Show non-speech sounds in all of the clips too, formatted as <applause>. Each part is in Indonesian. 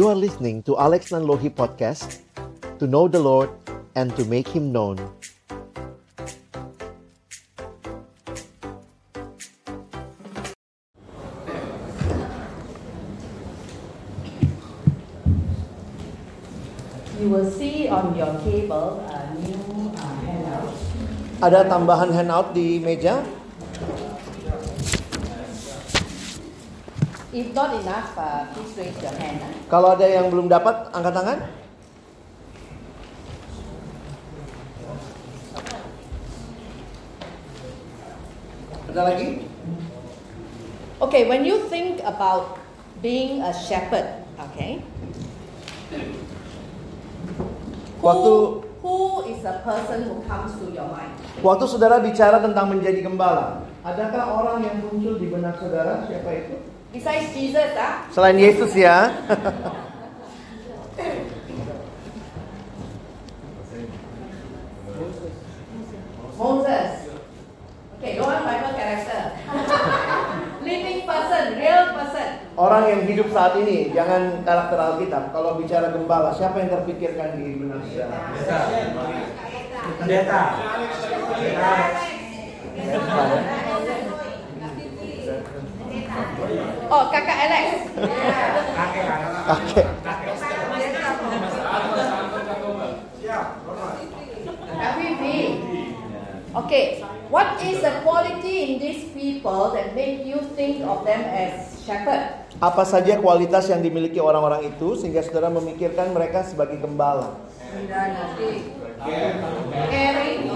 You are listening to Alex Nanlohi Podcast To know the Lord and to make Him known You will see on your table a new uh, handout. Ada tambahan handout di meja If not enough, uh, please raise your hand. Kalau ada yang belum dapat, angkat tangan Ada lagi? Okay, when you think about being a shepherd, okay, who, Waktu- who is the person who comes to your mind? Waktu saudara bicara tentang menjadi gembala Adakah orang yang muncul di benak saudara? Siapa itu? Besides Jesus, ah, Selain Yesus ya Moses. Okay, don't want Bible character. <laughs> Living person, real person. Orang yang hidup saat ini Jangan karakter Alkitab Kalau bicara gembala Siapa yang terpikirkan di benak saudara? Pendeta. Oh, kakak Alex. Kakek Oke Kak Vivi. Okay, what is the quality in these people that make you think of them as shepherd? Apa saja kualitas yang dimiliki orang-orang itu Sehingga saudara memikirkan mereka sebagai gembala Caring?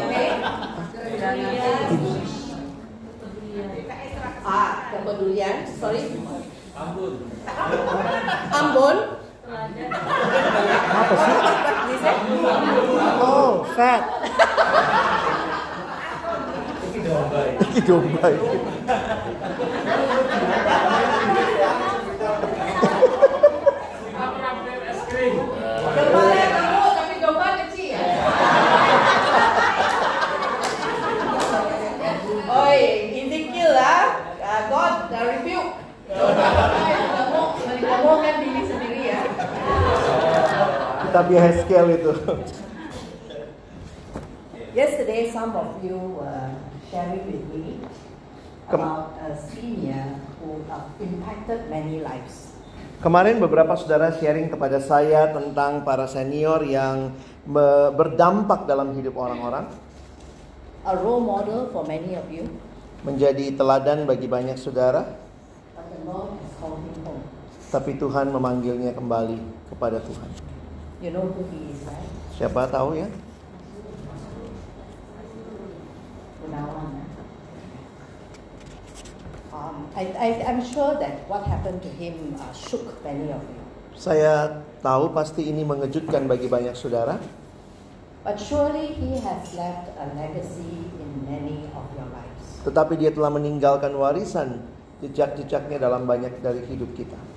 Ah, kepedulian, sorry. Ambon. Apa sih? Oh, fat Iki domba itu. Gembala <laughs> Kitab Yehezkiel itu. Yesterday, some of you were sharing with me about a senior who uh, impacted many lives. Kemarin beberapa saudara sharing kepada saya tentang para senior yang berdampak dalam hidup orang-orang. A role model for many of you, Menjadi teladan bagi banyak saudara. But the Lord has called him home. Tapi Tuhan memanggilnya kembali kepada Tuhan You know who he is, right? Siapa tahu ya Gunawan. eh? Um, I, I, I'm sure that what happened to him uh, shook many of you. Saya tahu pasti ini mengejutkan bagi banyak saudara But surely he has left a legacy in many of your lives. Tetapi dia telah meninggalkan warisan Jejak-jejaknya dalam banyak dari hidup kita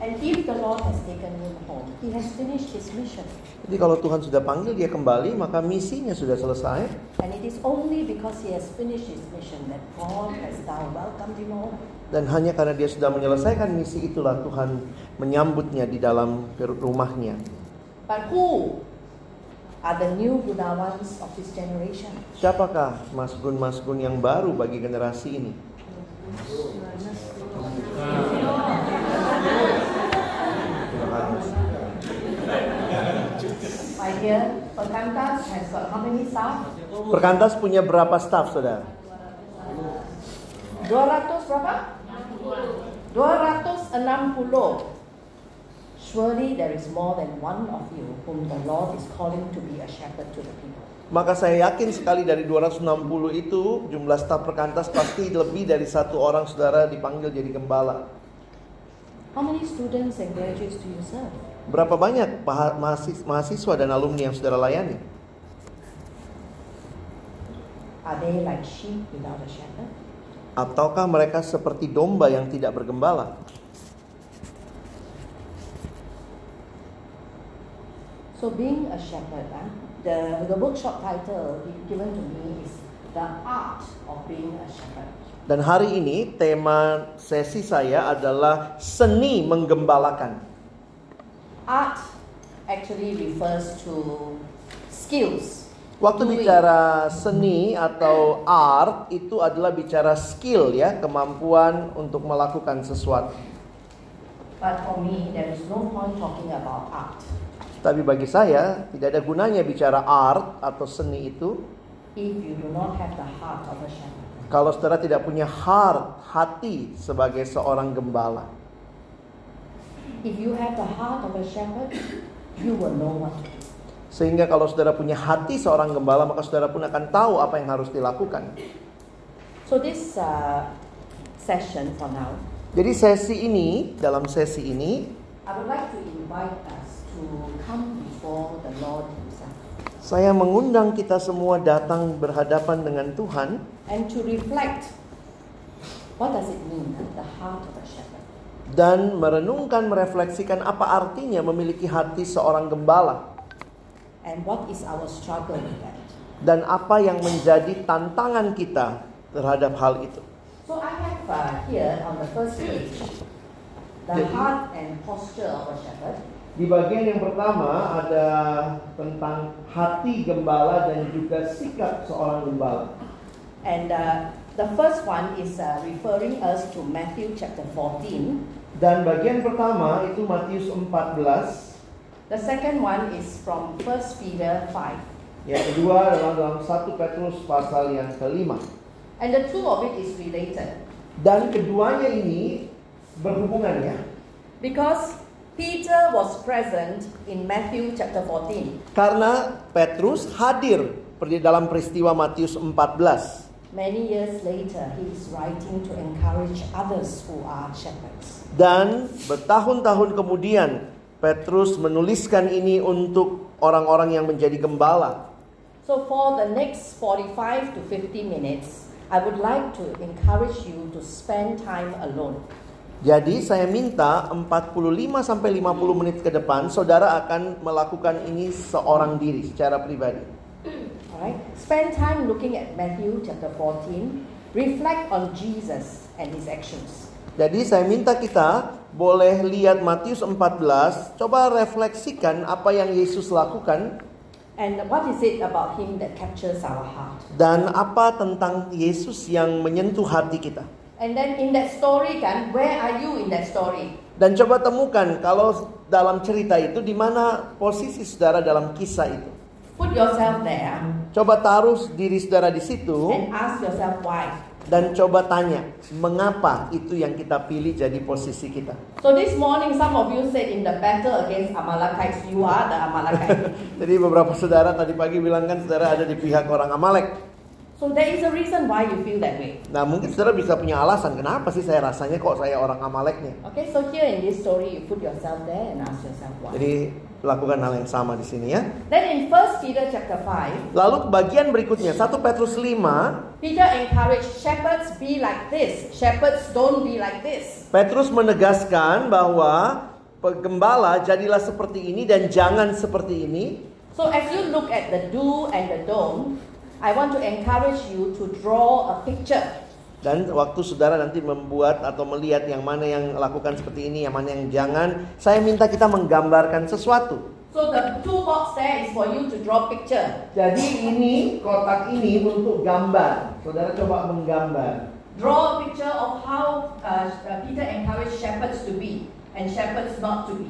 And if the Lord has taken him home, he has finished his mission. Jadi kalau Tuhan sudah panggil dia kembali Maka misinya sudah selesai And it is only because he has finished his mission that God has now welcomed him home. Dan hanya karena dia sudah menyelesaikan misi itulah Tuhan menyambutnya di dalam rumahnya But who are the new Gunawans of this generation? Siapakah Mas Gun Mas Gun yang baru bagi generasi ini? Perkantas has got how many staff? Perkantas punya berapa staf, saudara? 200 berapa? 260. Surely there is more than one of you whom the Lord is calling to be a shepherd to the people. Maka saya yakin sekali dari 260 itu jumlah staf perkantas pasti lebih dari satu orang saudara dipanggil jadi gembala. How many students and graduates do you serve? Berapa banyak mahasiswa dan alumni yang saudara layani? Are they like sheep without a shepherd? Ataukah mereka seperti domba yang tidak bergembala? So being a shepherd, ah, the, the workshop title given to me is The Art of Being a Shepherd. Dan hari ini tema sesi saya adalah seni menggembalakan. Art actually refers to skills. Waktu doing. bicara seni atau art itu adalah bicara skill ya, kemampuan untuk melakukan sesuatu. But for me, there is no point talking about art Tapi bagi saya tidak ada gunanya bicara art atau seni itu if you do not have the heart of a shepherd. kalau saudara tidak punya heart, hati sebagai seorang gembala. If you have the heart of a shepherd, you will know what to do. Sehingga kalau saudara punya hati seorang gembala, maka saudara pun akan tahu apa yang harus dilakukan. So this uh, session for now, Jadi sesi ini, dalam sesi ini, I would like to invite us to come before the Lord Himself saya mengundang kita semua datang berhadapan dengan Tuhan and to reflect what does it mean, uh, the heart of. Dan merenungkan, merefleksikan apa artinya memiliki hati seorang gembala And what is our struggle with that? dan apa yang menjadi tantangan kita terhadap hal itu. So I have uh, here on the first page the Jadi- heart and posture of a shepherd. Di bagian yang pertama ada tentang hati gembala dan juga sikap seorang gembala. And uh, the first one is uh, referring us to Matthew chapter 14. Dan bagian pertama itu Matius 14, The second one is from 1 Peter 5. yang kedua adalah dalam 1 Petrus pasal yang kelima. And the two of it is related Dan keduanya ini berhubungan ya. because Peter was present in Matthew chapter 14. Karena Petrus hadir di dalam peristiwa Matius 14. Many years later, he is writing to encourage others who are shepherds. Dan bertahun-tahun kemudian Petrus menuliskan ini untuk orang-orang yang menjadi gembala. So, for the next 45 to 50 minutes, I would like to encourage you to spend time alone. Jadi saya minta 45 sampai 50 menit ke depan saudara akan melakukan ini seorang diri secara pribadi. Alright? Spend time looking at Matthew chapter 14. Reflect on Jesus and his actions. Jadi saya minta kita boleh lihat Matius 14, coba refleksikan apa yang Yesus lakukan And what is it about him that captures our heart? dan apa tentang Yesus yang menyentuh hati kita. And then in that story, kan, where are you in that story? Dan coba temukan kalau dalam cerita itu di mana posisi saudara dalam kisah itu. Put yourself there Coba taruh diri saudara di situ and ask yourself why. dan coba tanya, mengapa itu yang kita pilih jadi posisi kita. So this morning, some of you said in the battle against Amalekites, you are the Amalekite. <laughs> Jadi beberapa saudara tadi pagi bilang kan saudara ada di pihak orang Amalek. so there is a reason why you feel that way. Nah mungkin saudara bisa punya alasan kenapa sih saya rasanya kok saya orang Amaleknya. Okay, so here in this story, you put yourself there and ask yourself why. Jadi lakukan hal yang sama di sini ya. Then in 1 Peter chapter 5, Lalu bagian berikutnya 1 Petrus 5 Peter encouraged shepherds be like this. Shepherds don't be like this. Petrus menegaskan bahwa penggembala jadilah seperti ini dan jangan seperti ini. So as you look at the do and the don't, I want to encourage you to draw a picture. Dan waktu saudara nanti membuat atau melihat yang mana yang lakukan seperti ini, yang mana yang jangan, saya minta kita menggambarkan sesuatu. So the two box there is for you to draw picture. Jadi ini kotak ini untuk gambar. Saudara coba menggambar. Draw a picture of how uh, Peter encouraged shepherds to be and shepherds not to be.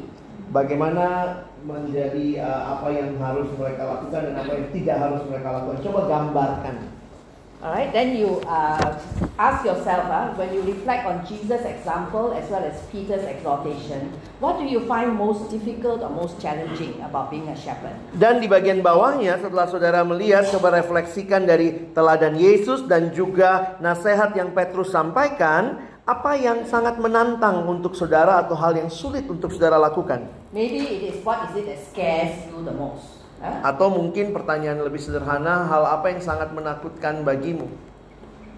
Bagaimana menjadi uh, apa yang harus mereka lakukan dan apa yang tidak harus mereka lakukan. Coba gambarkan. Alright, then you uh, ask yourself uh, when you reflect on Jesus' example as well as Peter's exhortation, what do you find most difficult or most challenging about being a shepherd? Dan di bagian bawahnya setelah saudara melihat coba refleksikan dari teladan Yesus dan juga nasihat yang Petrus sampaikan, apa yang sangat menantang untuk saudara atau hal yang sulit untuk saudara lakukan? Maybe it is what is it that scares you the most? Atau mungkin pertanyaan lebih sederhana, hal apa yang sangat menakutkan bagimu?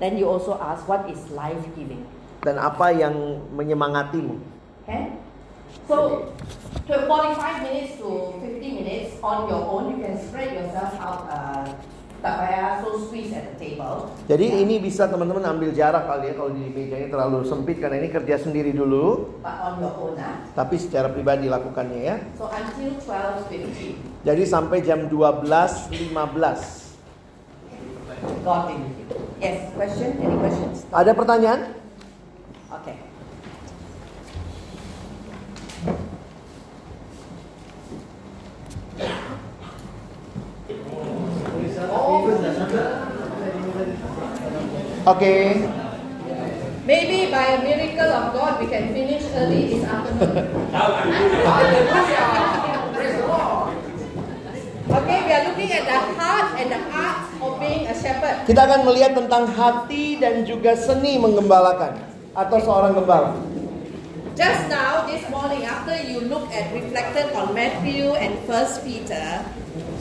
Then you also ask what is life giving? Dan apa yang menyemangatimu? Okay? So, to 45 minutes to 50 minutes on your own, you can spread yourself out uh, tak payah so squeeze at the table. Jadi ini bisa teman-teman ambil jarak kali ya kalau di mejanya terlalu sempit karena ini kerja sendiri dulu, But on your own, ah. tapi secara pribadi lakukannya ya. So until 12.50, Jadi sampai jam 12.15. God be with you. Yes, question? Any questions? Ada pertanyaan? Okay. Oke. Maybe by a miracle of God, we can finish early this afternoon. <laughs> Okay, we are looking at the heart and the art of being a shepherd. Kita akan melihat tentang hati dan juga seni menggembalakan atau seorang gembala. Just now, this morning, after you look at reflected on Matthew and First Peter,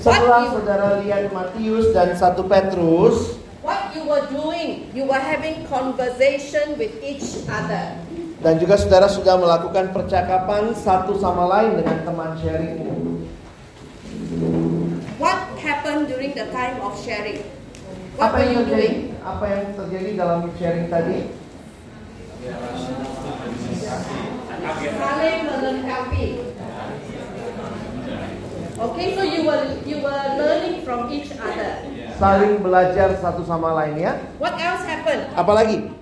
Setelah you, saudara lihat Matius dan 1 Petrus, what you were doing, you were having conversation with each other. dan juga saudara sudah melakukan percakapan satu sama lain dengan teman sharingmu. Happened during the time of sharing? What Apa were yang you terjadi? doing? Apa yang terjadi dalam sharing tadi? Saling melengkapi. Okay, so you were you were learning from each other. Saling belajar satu sama lain ya. What else happened? Apalagi?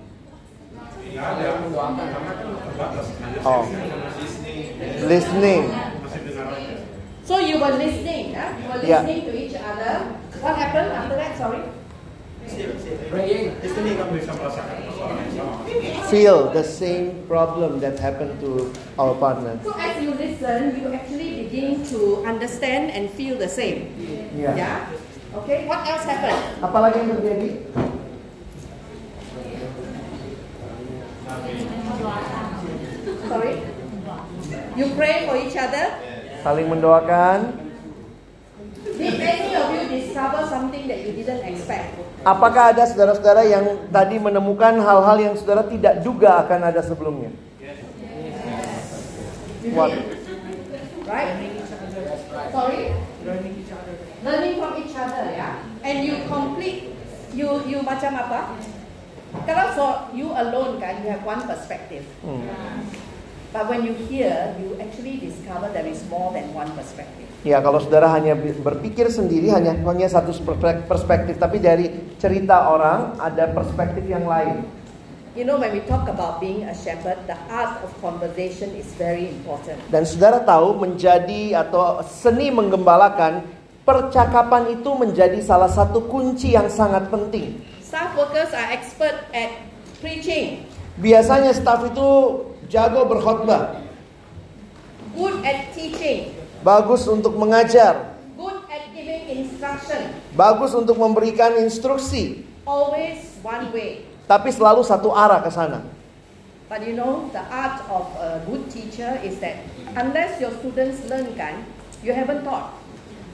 Oh. Listening. So you were listening, huh? You were Yeah. listening to each other. What happened after that? Sorry. Feel the same problem that happened to our partner. So as you listen, you actually begin to understand and feel the same. Ya. Yeah. Okay. What else happened? Apalagi yang terjadi? Sorry. You pray for each other. Saling mendoakan. Did any of you discover something that you didn't expect? Apakah ada saudara-saudara yang tadi menemukan hal-hal yang saudara tidak duga akan ada sebelumnya? What? Right? Sorry? Learning from each other, ya. And you complete, you you macam apa? Kalau so you alone kan, you have one perspective. Hmm. But when you hear, you actually discover there is more than one perspective. Ya, kalau saudara hanya berpikir sendiri hanya hanya satu perspe- perspektif, tapi dari cerita orang ada perspektif yang lain. You know, when we talk about being a shepherd, the art of conversation is very important. Dan saudara tahu menjadi atau seni menggembalakan percakapan itu menjadi salah satu kunci yang sangat penting. Staff workers are expert at preaching, Biasanya staf itu jago berkhotbah, good at teaching, bagus untuk mengajar, good at giving instruction, bagus untuk memberikan instruksi, always one way. tapi selalu satu arah ke sana. But you know, the art of a good teacher is that unless your students learn kan, you haven't taught.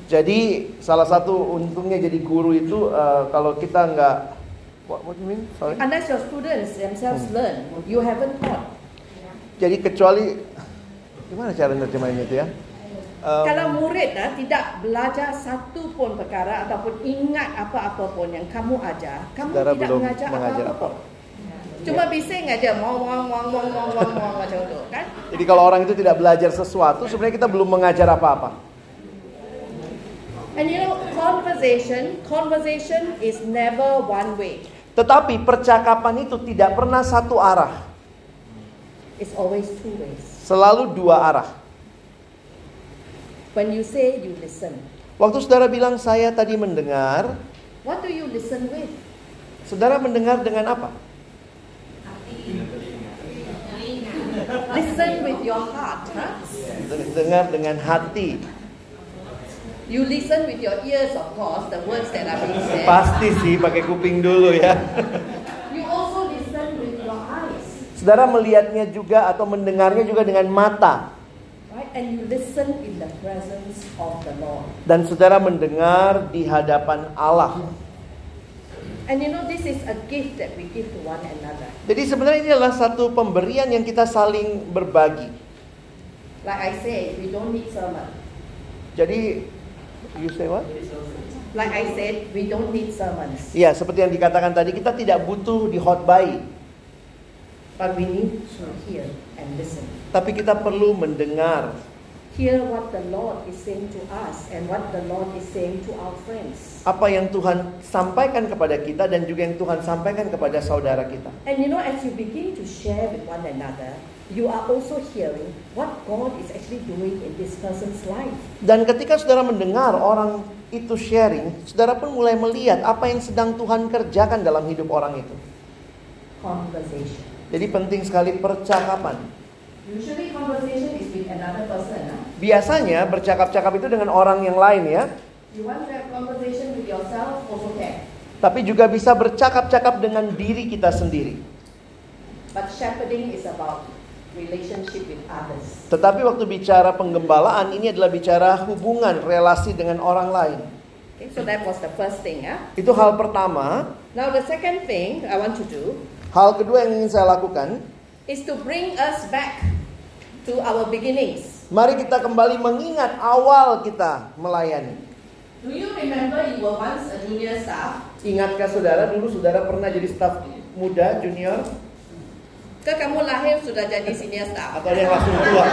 Jadi salah satu untungnya jadi guru itu eh, kalau kita nggak what, what you mean? Sorry. Unless your students themselves learn, you haven't taught. Jadi kecuali gimana cara nerjemahin itu ya? Em, Kalau murid ah, tidak belajar satu pun perkara ataupun ingat apa-apa pun yang kamu ajar, kamu tidak belum mengajar mengajar apa-apa. Cuma bising aja, mau mau mau mau mau mau mau macam itu, kan? jadi kalau orang itu tidak belajar sesuatu, sebenarnya kita belum mengajar apa-apa. And you know, conversation, conversation is never one way. Tetapi percakapan itu tidak pernah satu arah, It's always two ways. selalu dua arah. When you say you listen, Waktu saudara bilang saya tadi mendengar, what do you listen with? saudara mendengar dengan apa? Listen with your heart, huh? Dengar dengan hati. You listen with your ears, of course, the words that are being said. Pasti sih pakai kuping dulu ya. You also listen with your eyes, Saudara melihatnya juga atau mendengarnya juga dengan mata. right? And you listen in the presence of the Lord. Dan saudara mendengar di hadapan Allah. And you know, this is a gift that we give to one another. Jadi sebenarnya ini adalah satu pemberian yang kita saling berbagi. Like I say, we don't need sermon. Jadi, you say what? Like I said, we don't need sermons, Iya, seperti yang dikatakan tadi, kita tidak butuh dihotbai, but we need to hear and listen. tapi kita perlu mendengar Hear what the Lord is saying to us and what the Lord is saying to our friends. apa yang Tuhan sampaikan kepada kita dan juga yang Tuhan sampaikan kepada saudara kita. And you know, as you begin to share with one another, you are also hearing what God is actually doing in this person's life. Dan ketika saudara mendengar orang itu sharing, saudara pun mulai melihat apa yang sedang Tuhan kerjakan dalam hidup orang itu. Conversation. Jadi penting sekali percakapan. Usually, conversation is with another person. Huh? Biasanya bercakap-cakap itu dengan orang yang lain ya, You want to have conversation with yourself, tapi juga bisa bercakap-cakap dengan diri kita sendiri. But shepherding is about relationship with others. Tetapi waktu bicara penggembalaan ini adalah bicara hubungan relasi dengan orang lain. Okay, so that was the first thing. Huh? Itu hal pertama. Now, the second thing I want to do Hal kedua yang ingin saya lakukan, is to bring us back to our beginnings. mari kita kembali mengingat awal kita melayani. Do you remember you were once a junior staff? Ingatkah saudara dulu saudara pernah jadi staf muda junior Ke kamu lahir sudah jadi senior staff? atau yang langsung tua? <laughs>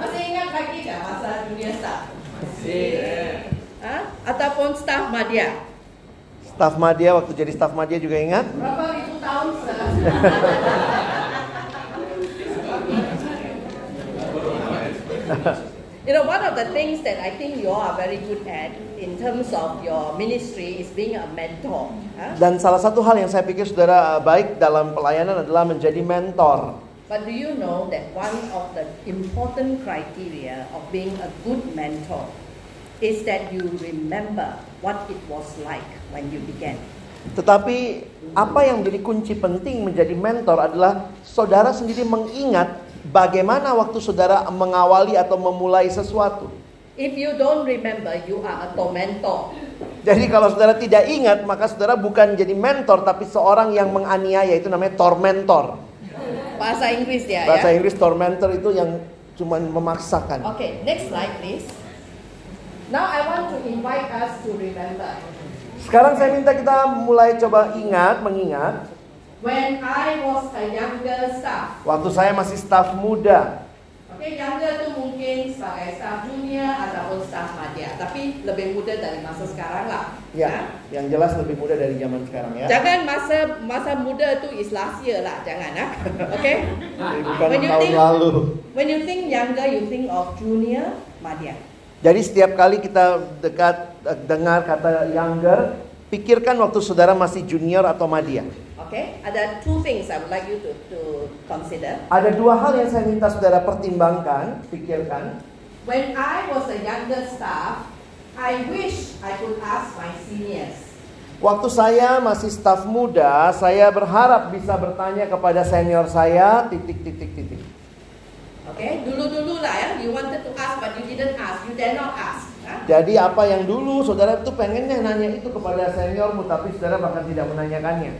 Masih ingat lagi nggak masa junior staff? Hah? Ataupun staff madya? Staf media waktu jadi staf media juga ingat? Berapa ribu tahun? <laughs> You know, one of the things that I think you all are very good at in terms of your ministry is being a mentor. huh? Dan salah satu hal yang saya pikir saudara uh, baik dalam pelayanan adalah menjadi mentor. But do you know that one of the important criteria of being a good mentor is that you remember what it was like when you began? Tetapi apa yang menjadi kunci penting menjadi mentor adalah saudara sendiri mengingat bagaimana waktu saudara mengawali atau memulai sesuatu. If you don't remember, you are a tormentor. Jadi kalau saudara tidak ingat, maka saudara bukan jadi mentor, tapi seorang yang menganiaya itu namanya tormentor. Bahasa Inggris ya. Bahasa ya? Inggris tormentor itu yang cuma memaksakan. Okay, next slide please. Now I want to invite us to remember. Sekarang saya minta kita mulai coba ingat, mengingat When I was a younger staff. waktu saya masih staf muda. Okay, younger tu mungkin sebagai staff junior ataupun staff madya. Tapi lebih muda dari masa sekarang lah. Ya, yang jelas lebih muda dari zaman sekarang ya. Jangan masa masa muda tu is last year lah, jangan ah. Okay? Jadi bukan When you tahun think- lalu. When you think younger, you think of junior madya. Jadi setiap kali kita dekat eh, dengar kata younger, pikirkan waktu saudara masih junior atau madya. Okay? Ada two things I would like you to, to consider. Ada dua hal yang saya minta saudara pertimbangkan, pikirkan. When I was a younger staff, I wish I could ask my seniors. Waktu saya masih staf muda, saya berharap bisa bertanya kepada senior saya titik titik titik. Okay? Dulu-dulu lah ya, you wanted to ask but you didn't ask, you dare not ask. ah. Jadi apa yang dulu saudara itu pengennya nanya itu kepada seniormu, tapi saudara bahkan tidak menanyakannya.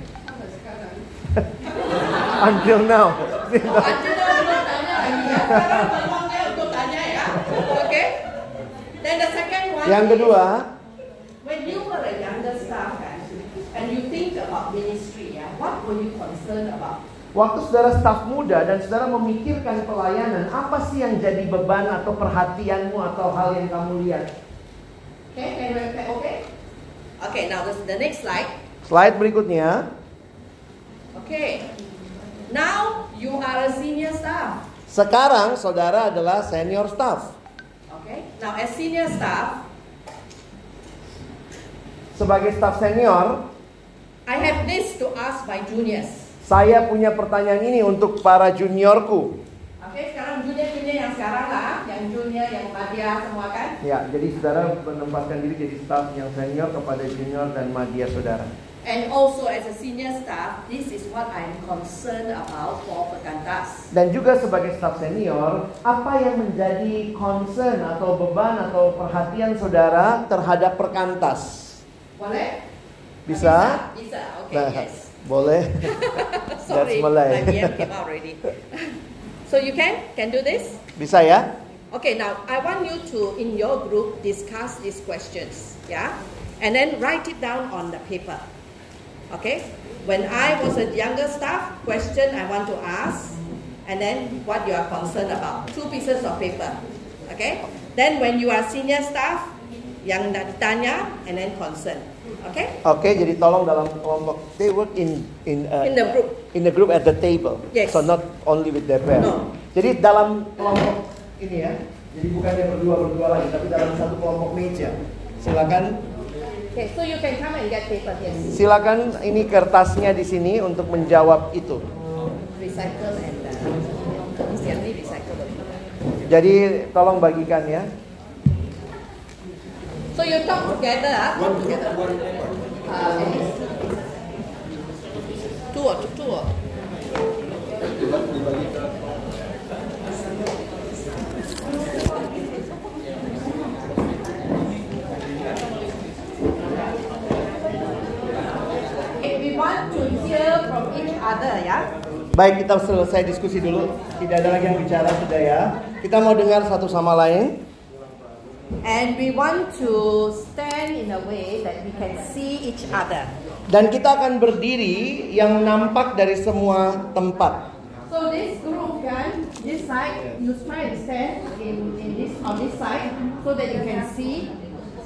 <laughs> Until now. Anjir belum tanya lagi ya. Sekarang peluangnya untuk tanya ya. Okay? Then the second one yang kedua, when you were a younger staff and you think about ministry ya, what were you concerned about? Waktu saudara staf muda dan saudara memikirkan pelayanan, apa sih yang jadi beban atau perhatianmu atau hal yang kamu lihat? Okay, can you okay? Okay, okay now this, the next slide. Slide berikutnya. Okay. Now you are a senior staff. Sekarang saudara adalah senior staff. Okay. Now as senior staff, Sebagai staff senior, I have this to ask my juniors. Saya punya pertanyaan ini untuk para juniorku. Oke, sekarang junior-junior yang sekarang lah, yang junior, yang madya semua kan. Ya, jadi saudara menempatkan diri jadi staff yang senior kepada junior dan madya saudara. And also as a senior staff, this is what I'm concerned about for Pekantas. Dan juga sebagai staff senior, apa yang menjadi concern atau beban atau perhatian saudara terhadap perkantas? Boleh? Bisa? Bisa, oke, Nah, yes. Boleh. <laughs> Sorry, Malay. came out already. so you can? Can do this? Bisa ya? Okay, now I want you to, in your group, discuss these questions, yeah? And then write it down on the paper, okay? When I was a younger staff, question I want to ask, and then what you are concerned about. Two pieces of paper, okay? Then when you are senior staff, yang ditanya, and then concern, okay? Oke, jadi tolong dalam kelompok they work in in uh, In the group. in the group at the table. Yes. So not only with their parents. No. Jadi dalam kelompok ini ya. Jadi bukannya berdua berdua lagi, tapi dalam satu kelompok meja. Silakan Okay, so you can come and get paper here. silakan ini kertasnya di sini untuk menjawab itu. Recycle and uh, recyclable. Jadi tolong bagikan ya. So you talk together, ah, talk together. Uh, at least two or two or. Okay, we want to hear from each other, ya. Baik, kita selesai diskusi dulu. Tidak ada lagi yang bicara sudah ya. Kita mau dengar satu sama lain. And we want to stand in a way that we can see each other. Dan kita akan berdiri yang nampak dari semua tempat. So this group kan, this side, you try and stand in, in this on this side so that you can see.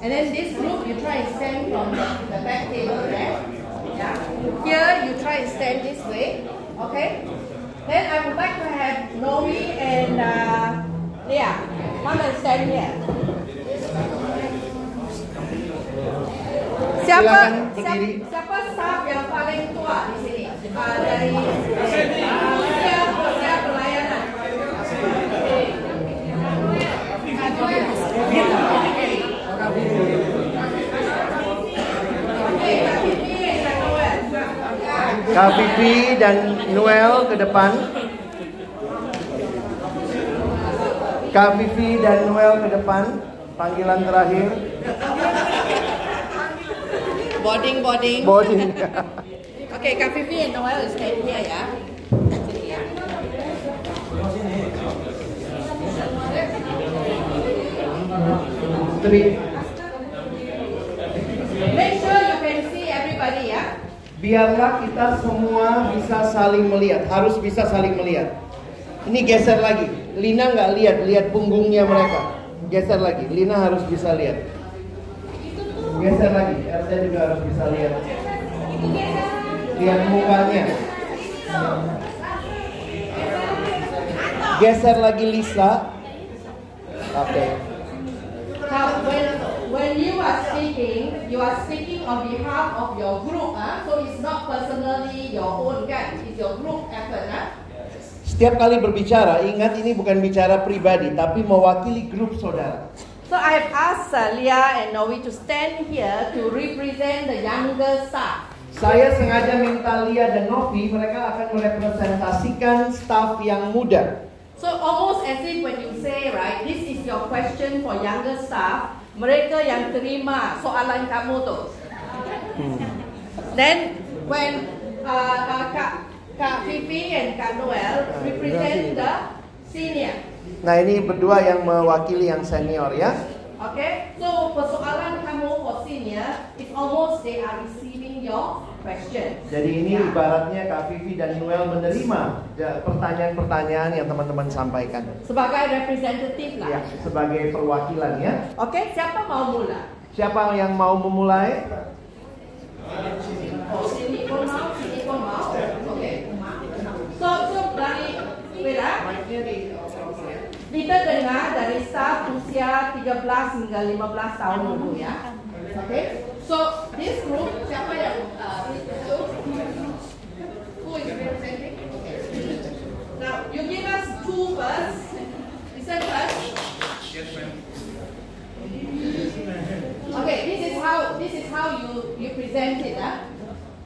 And then this group, you try and stand from the, back table there. Yeah. Here you try and stand this way. Okay. Then I would like to have Noe and uh, Leah. Come and stand here. Siapa siapa, siapa staff yang paling tua di sini? Uh, dari usia usia pelayanan. Kak Vivi dan Noel ke depan. Kak Vivi dan Noel ke depan. Panggilan terakhir. Boarding, boarding. Boarding. <laughs> Oke, Kak Vivi and Noel is here ya. Sini ya. Three. Make sure you can see everybody ya. Biarlah kita semua bisa saling melihat. Harus bisa saling melihat. Ini geser lagi. Lina nggak lihat, lihat punggungnya mereka. Geser lagi. Lina harus bisa lihat. Geser lagi. Elsa juga harus bisa lihat. Lihat mukanya. Geser lagi Lisa. Oke. Now, when when you are speaking, you are speaking on behalf of your group, ah. So it's not personally your own kan? It's your group effort, ah. Setiap kali berbicara, ingat ini bukan bicara pribadi, tapi mewakili grup saudara. So I have asked Leah and Noe to stand here to represent the younger staff. Saya sengaja minta Lia dan Novi, mereka akan merepresentasikan staf yang muda. So almost as if when you say right, this is your question for younger staff, mereka yang terima soalan kamu tu. Then when uh, uh, Kak Kak Vivi and Kak Noel represent the senior. Nah ini berdua yang mewakili yang senior ya. Okay, so persoalan kamu for senior, it's almost they are receiving your question. Jadi ini ibaratnya Kak Vivi dan Noel menerima pertanyaan-pertanyaan yang teman-teman sampaikan. Sebagai representative lah. Ya, sebagai perwakilan ya. Okay, siapa mau mula? Siapa yang mau memulai? Oh, sini pun mau, sini pun mau. Okay. So, so dari, wait ah. Kita dengar dari staff usia 13 hingga 15 tahun dulu ya. Okay. So, this group, siapa yang uh, itu? Who is representing? Okay. Now, you give us two first. Listen first. Okay, this is how this is how you you present it, ah.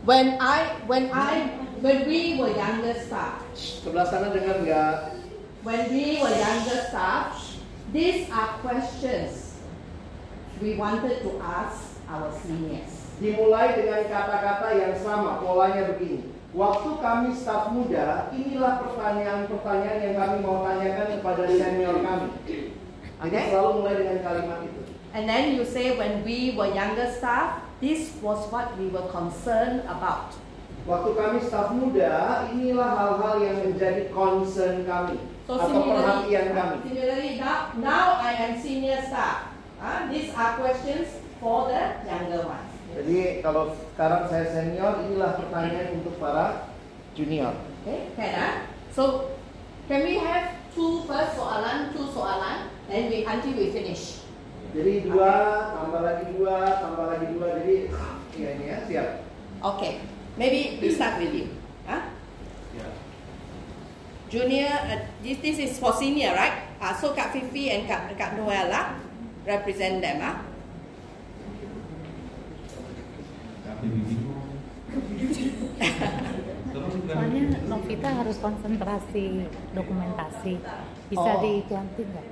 When I when I when we were younger staff, Sebelah sana dengar nggak? When we were younger staff, these are questions we wanted to ask our seniors. Dimulai dengan kata-kata yang sama, polanya begini. Waktu kami staf muda, inilah pertanyaan-pertanyaan yang kami mau tanyakan kepada senior kami. Jadi Okay. selalu mulai dengan kalimat itu. And then you say when we were younger staff, this was what we were concerned about. Waktu kami staf muda, inilah hal-hal yang menjadi concern kami atau perhatian kami. similarly now, now I am senior staff. Ah, these are questions for the younger ones. Jadi kalau sekarang saya senior, inilah pertanyaan untuk para junior. Okay, can ah? So can we have two first soalan, two soalan, then we until we finish. Jadi dua, tambah lagi dua, tambah lagi dua. Jadi ya ini ya siap. Okay, maybe we start with you. Huh? Junior, uh, this, this is for senior, right? Uh, so Kak Fifi and Kak, Kak Noella represent them. Huh? Soalnya Novita harus konsentrasi dokumentasi. Bisa Oh. diganti nggak?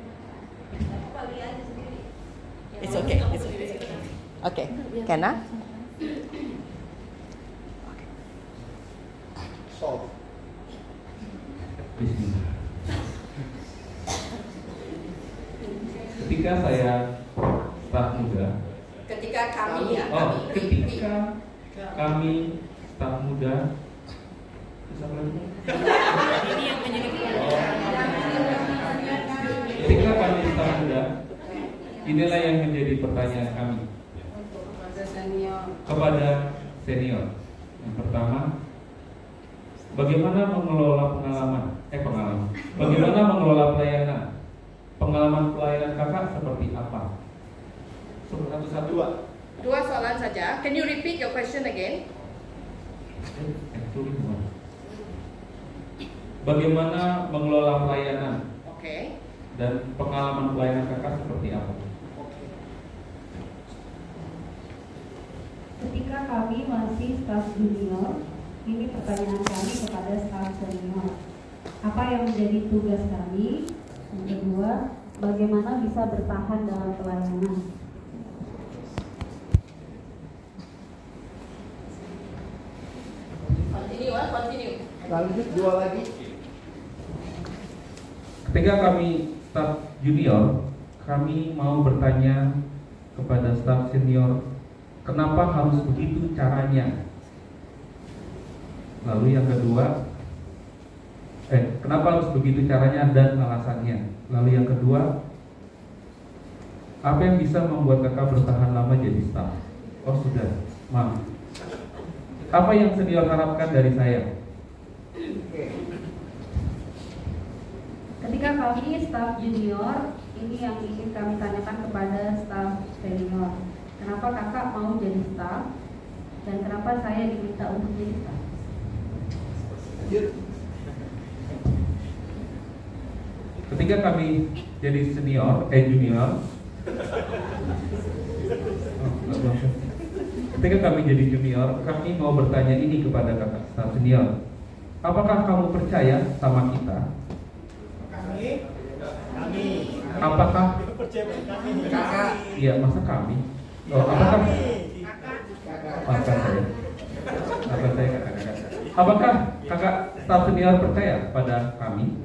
It's okay. It's okay. Okay. Can ah? Solve. Bismillah. Ketika saya staf muda, Ketika kami ya, oh kami ketika kami staf muda, terus apa lagi? Ini yang menjadi Ketika kami staf muda, inilah yang menjadi pertanyaan kami kepada senior. Yang pertama, bagaimana mengelola pengalaman? Eh pengalaman. Bagaimana mengelola pelayanan? Pengalaman pelayanan kakak seperti apa? Satu-satu. Dua. Dua soalan saja. Can you repeat your question again? Actually, one. Bagaimana mengelola pelayanan Okay. dan pengalaman pelayanan kakak seperti apa? Ketika kami masih staf junior, ini pertanyaan kami kepada staf senior. Apa yang menjadi tugas kami? Yang kedua, bagaimana bisa bertahan dalam pelayanan? Continue, continue. Lanjut dua lagi. Ketika kami staf junior, kami mau bertanya kepada staf senior, kenapa harus begitu caranya? Lalu yang kedua, eh, kenapa harus begitu caranya dan alasannya? Lalu yang kedua, apa yang bisa membuat kakak bertahan lama jadi staf? Oh sudah, maaf. Apa yang senior harapkan dari saya? Ketika kami staf junior, ini yang ingin kami tanyakan kepada staf senior. Kenapa kakak mau jadi staf? Dan kenapa saya diminta untuk jadi staf? Ketika kami jadi senior, eh junior, Oh, ketika kami jadi junior, kami mau bertanya ini kepada kakak senior. Apakah kamu percaya sama kita? Apakah Kakak. Iya, masa kami? Oh, apakah Maafkan saya. Maafkan saya. Apakah kakak staf senior percaya pada kami?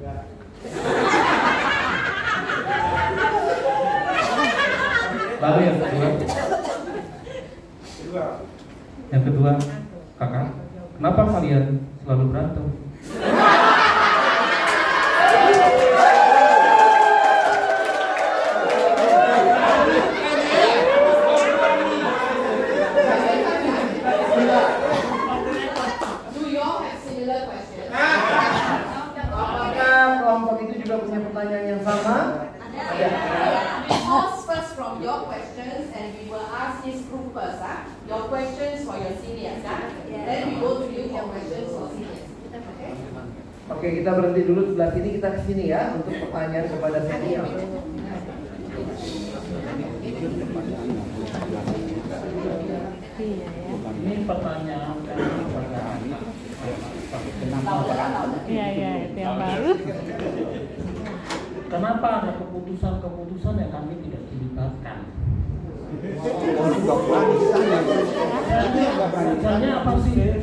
Lalu yang kedua, yang kedua, kakak, kenapa kalian selalu berantem? Do you all have similar questions? Apakah kelompok itu juga punya pertanyaan yang sama? Ada. We pause first from your questions and we will ask this group first. Ah, Your questions for your seniors. Ah, Then we go to you for questions for seniors. Okay? Oke, kita berhenti dulu sebelah sini, kita ke sini ya untuk pertanyaan kepada senior. Iya ya. Ini pertanyaan Iya iya itu yang baru. Kenapa ada keputusan-keputusan yang kami tidak dilibatkan? Kerjanya apa sih?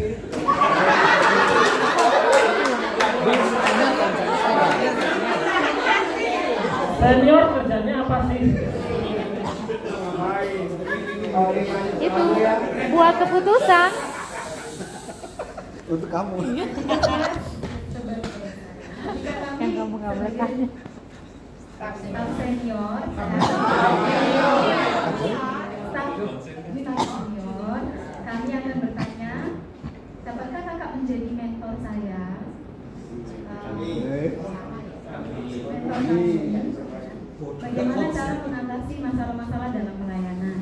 Senior kerjanya apa lanjut. Itu buat keputusan. Untuk kamu. Yang kamu nggak boleh tanya. Staf senior, senior, kami akan bertanya, dapatkah kakak menjadi mentor saya? Mentor kami. Bagaimana cara mengatasi masalah-masalah dalam pelayanan?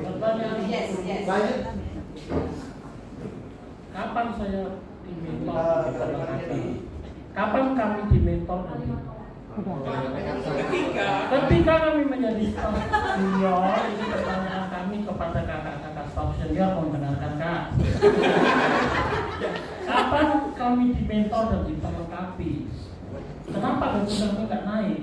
Pertanyaan Lanjut. kapan saya dimentor? Kapan kami dimentor dan Ketika kami menjadi staff senior, ini pertanyaan kami kepada kakak-kakak staff senior mendengarkan kak. <laughs> Kapan kami dimentor dan diperlengkapi? Kenapa gaji kami nggak naik?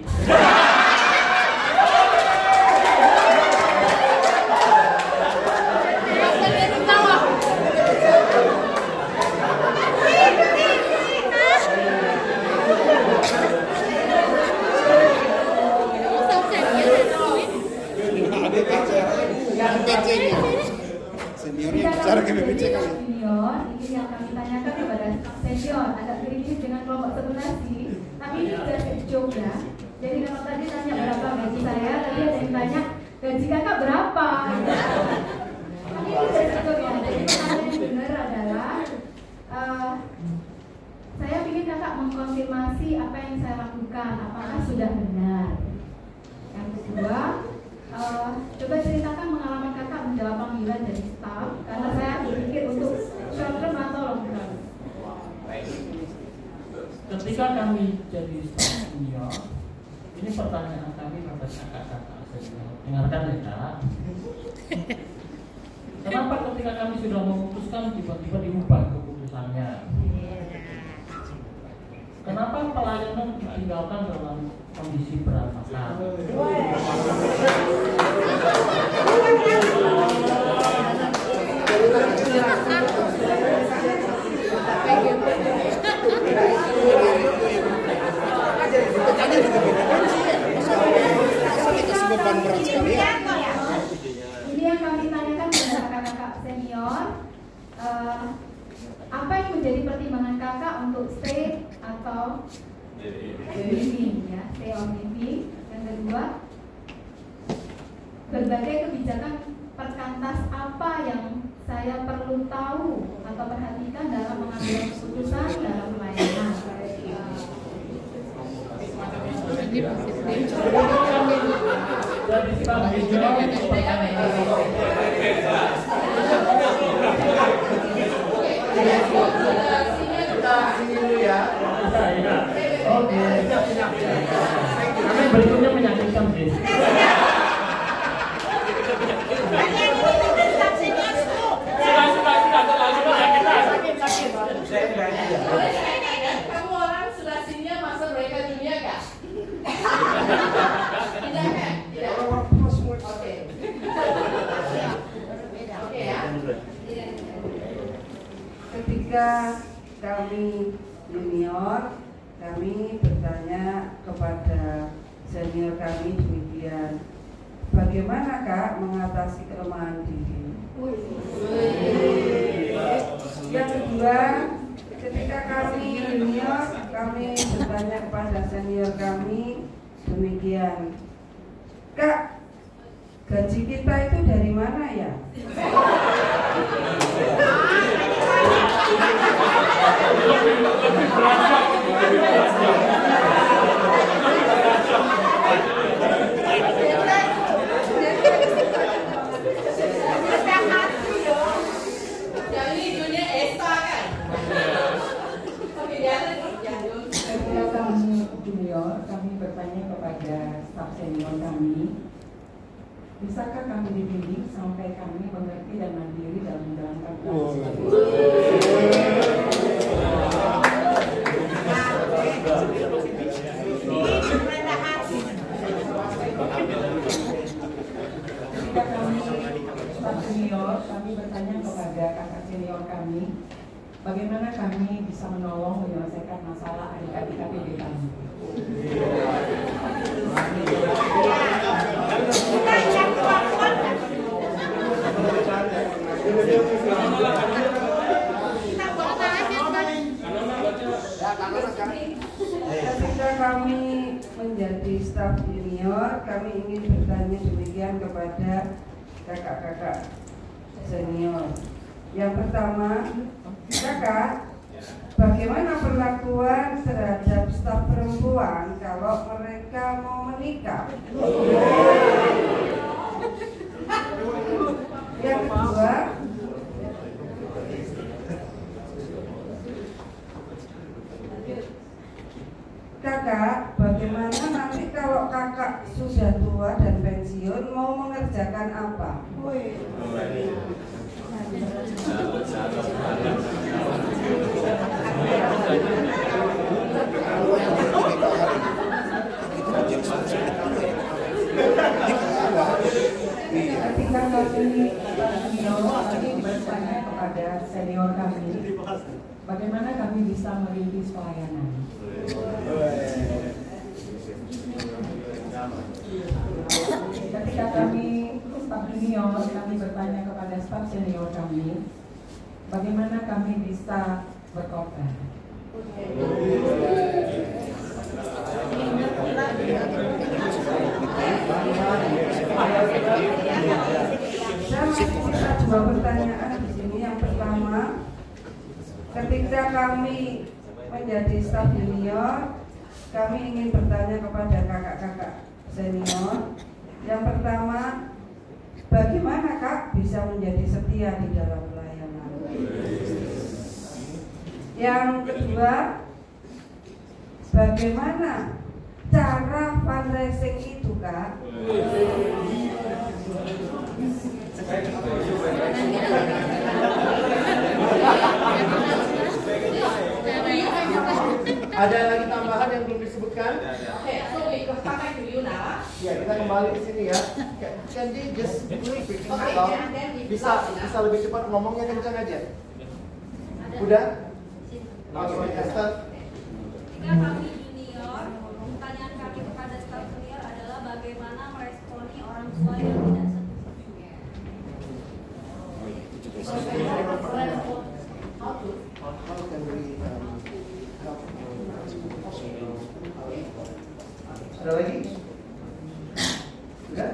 Seniornya bicara ke BPC kali. Senior, ini yang kami tanyakan kepada senior, agak kritis dengan kelompok sebenarsi. Tapi ini just a joke ya. Jadi kalau tadi tanya berapa gaji saya, tadi ada yang tanya gaji kakak berapa? Tapi ini joke ya. Jadi yang benar adalah eh, saya ingin kakak mengkonfirmasi apa yang saya lakukan, apakah sudah benar. Yang kedua, eh, coba ceritakan pengalaman kakak menjawab panggilan dari staff karena saya berpikir untuk short term atau long term. Ketika kami jadi senior, ini pertanyaan kami kepada kakak-kakak senior. Dengarkan ya kak. Kenapa ketika kami sudah memutuskan tiba-tiba diubah keputusannya? Kenapa pelayanan ditinggalkan dalam kondisi berantakan? Kasih beban berat sekali ya. Ini yang kami tanyakan kepada kakak-kakak senior. eh, apa yang menjadi pertimbangan kakak untuk stay atau living ya, stay on living. Yang kedua, berbagai kebijakan perkantas apa yang saya perlu tahu atau perhatikan dalam mengambil keputusan dalam pelayanan. Ini ya. saya. Oke. Berikutnya menyakitkan sih. Kamu orang sudah senior masa mereka dunia gak? Tidak kan? Tidak. Oke. Oke ya. Ketika kami junior, kami bertanya kepada senior kami demikian, bagaimana kak mengatasi kelemahan diri? Yang kedua, ketika kami junior, kami bertanya kepada senior kami demikian, kak gaji kita itu dari mana ya? <laughs> bisakah kami dibimbing sampai kami mengerti dan mandiri dalam menjalankan tugas? Senior, kami bagaimana kami bisa menolong menyelesaikan masalah adik-adik KPB kami. Ketika kami menjadi staf junior, kami ingin bertanya demikian kepada kakak-kakak senior. Yang pertama, kakak, bagaimana perlakuan terhadap staf perempuan kalau mereka mau menikah? Yang kedua, Kakak, bagaimana nanti kalau kakak sudah tua dan pensiun mau mengerjakan apa? Ketika kami senior kami bertanya kepada senior kami, bagaimana kami bisa merintis pelayanan. Ketika kami staf junior, kami bertanya kepada staf senior kami, bagaimana kami bisa berkorban. Saya punya dua pertanyaan di sini. Yang pertama, ketika kami menjadi staf junior, kami ingin bertanya kepada kakak-kakak senior. Yang pertama, bagaimana kak bisa menjadi setia di dalam pelayanan? Yang kedua, bagaimana cara fundraising itu kak? <laughs> Ada lagi tambahan yang belum disebutkan? Okay, so we go back to you now. Ya, kita kembali ke sini ya. Can they just briefing Okay, we bisa bisa lebih cepat ngomongnya kencang aja. Udah? Oke, Esther. Ketika kami junior, pertanyaan kami kepada staf senior adalah bagaimana meresponi orang tua yang tidak setuju. How can we, um, help? Ada lagi? Sudah?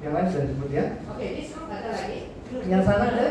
Yang lain sudah disebut ya? Okay, this room ada lagi. Yang sana ada?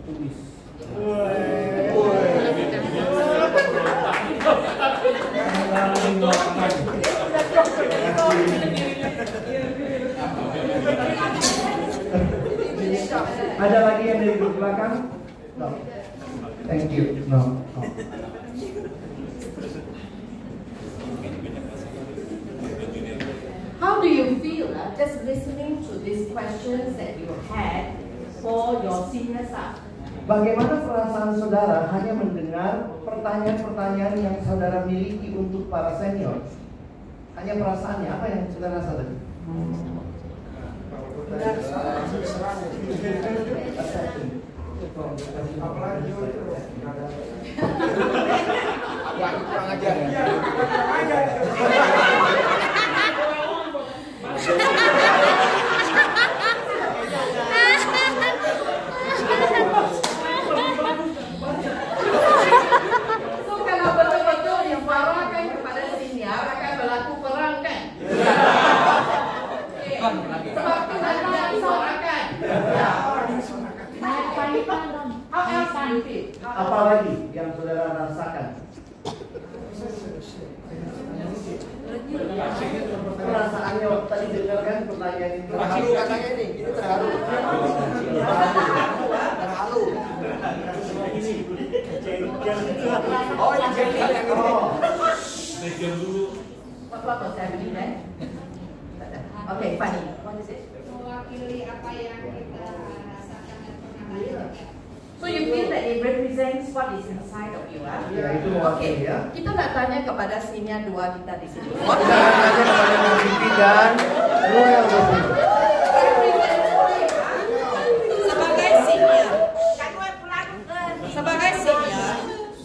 Tertulis? Ada lagi yang dari belakang? No. Thank you. No. no. How do you feel uh, just listening to these questions that you had for your senior staff? Bagaimana perasaan saudara hanya mendengar pertanyaan-pertanyaan yang saudara miliki untuk para senior? Hanya perasaannya, apa yang saudara rasa tadi? kurang ajar ya kalau betul-betul diwarahkan kepada senior akan berlaku perang kan? Okay. Sebab itu nanti yang disuarakan. you feel? Apalagi yang saudara rasakan? Perasaannya waktu tadi dengar kan pertanyaan itu Terharu katanya ini, ini terharu. Terharu. Oh, ini jengkel yang ini. Happening then? Okay, funny. What is it? mewakili apa yang kita rasakan dan pernah rasakan. So you feel that it represents what is inside of you, ah? Ya, itu mewakili ya. Kita nggak tanya kepada senior dua kita di sini. Kita tanya kepada Mississippi dan Royal Mississippi. sebagai senior sebagai senior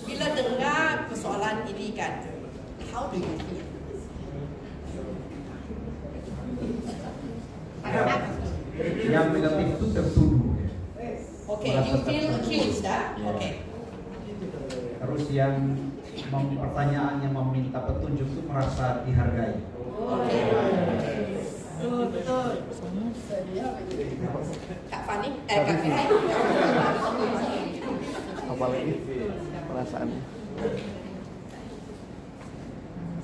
bila dengar persoalan ini kan how do you feel Yang negatif itu tertuduh. Okay you feel accused dah okay. Terus yang mem- pertanyaan yang meminta petunjuk itu merasa dihargai. Kak Fani? Eh Kak Fani? Apalagi perasaannya.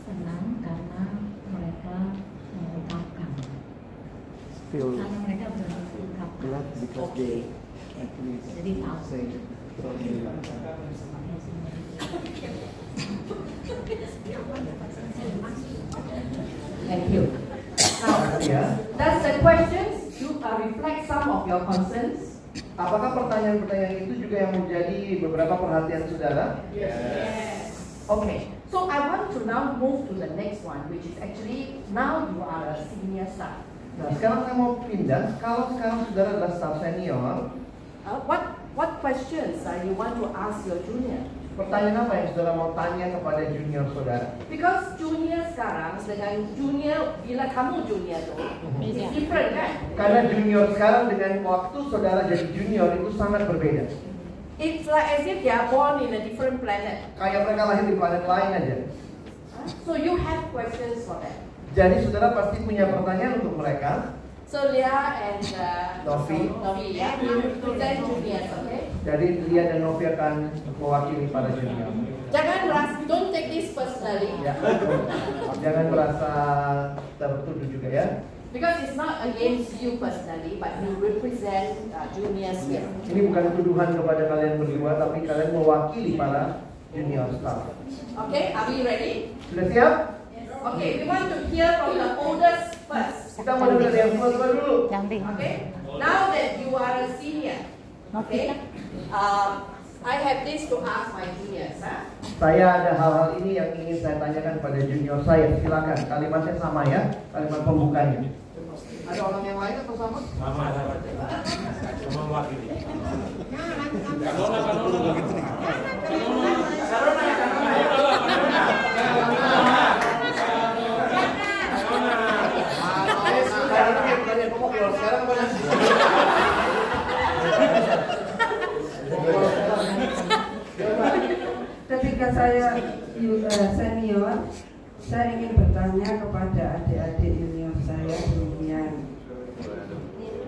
senang karena mereka mengungkapkan. Feel karena mereka glad because they actually jadi tahu Thank you. Now, does the questions do uh, reflect some of your concerns? Apakah pertanyaan-pertanyaan itu juga yang menjadi beberapa perhatian saudara? Okay. So I want to now move to the next one, which is actually now you are a senior staff. Nah, sekarang saya mau pindah. Kalau sekarang saudara adalah staff senior, Uh, what what questions uh, you want to ask your junior? pertanyaan apa yang saudara mau tanya kepada junior saudara? Because junior sekarang dengan junior bila kamu junior tuh it's different kan? Karena junior sekarang dengan waktu saudara jadi junior itu sangat berbeda. It's like as if they are born in a different planet. Kayak mereka lahir di planet lain aja. So you have questions for them. Jadi saudara pasti punya pertanyaan untuk mereka. So Leah and uh, Novi. Novi, yeah, you present juniors, okay? Jadi Lia dan Novi akan mewakili para junior. Jangan ras, don't take this personally. Ya. Jangan merasa tertuduh juga ya. Because it's not against you personally, but you represent uh, juniors here. Ini bukan tuduhan kepada kalian berdua, tapi kalian mewakili para junior staff. Okay, are we ready? Sudah siap? Okay, we want to hear from the oldest first. Kita mau dengar yang tua-tua dulu. Okay, now that you are a senior, okay, um, I have this to ask my juniors. Huh? Saya ada hal-hal ini yang ingin saya tanyakan pada junior saya. Silakan, kalimatnya sama ya, kalimat pembukanya. Ada orang yang lain atau sama? Sama, sama. Sama mewakili. Sekarang kan tanya, kamu keluar sekarang mana? Ketika saya eh, senior, saya ingin bertanya kepada adik-adik junior saya demikian.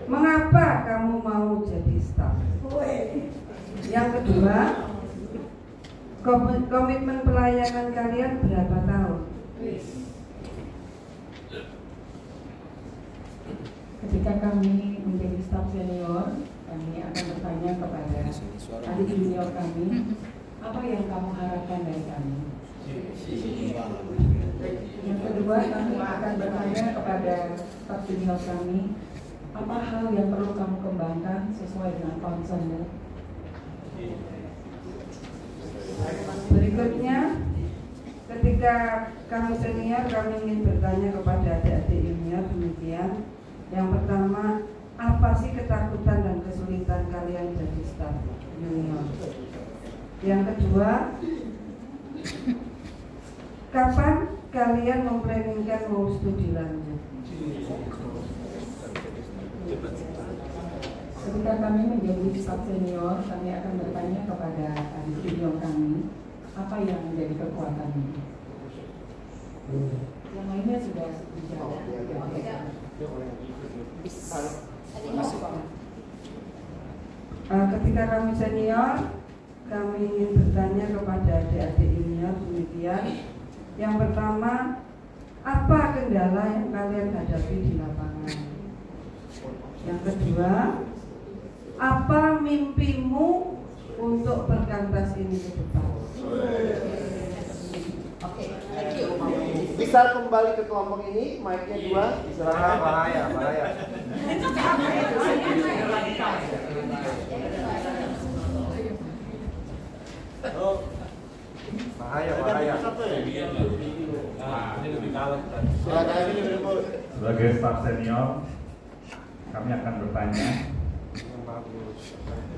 Mengapa kamu mau jadi staff? Yang kedua, komi- komitmen pelayanan kalian berapa tahun? Ketika kami menjadi staf senior, kami akan bertanya kepada adik junior kami, apa yang kamu harapkan dari kami? Yang kedua, kami akan bertanya kepada staf junior kami, apa hal yang perlu kamu kembangkan sesuai dengan concernmu? Berikutnya, ketika kami senior, kami ingin bertanya kepada adik-adik junior demikian. Yang pertama, apa sih ketakutan dan kesulitan kalian jadi staff junior? Yang kedua, kapan kalian memplanningkan mau studi lanjut? Ketika kami menjadi staf senior, kami akan bertanya kepada adik junior kami, apa yang menjadi kekuatanmu? Yang lainnya sudah dijawab. Eh, ketika kami senior, kami ingin bertanya kepada adik-adik junior demikian. Yang pertama, apa kendala yang kalian hadapi di lapangan? Yang kedua, apa mimpimu untuk perkantas ini ke depan? Oke, thank you. Bisa kembali ke kelompok ini, mic-nya dua, silakan. Bahaya, bahaya. Bahaya, bahaya. Sebagai staff senior, kami akan bertanya,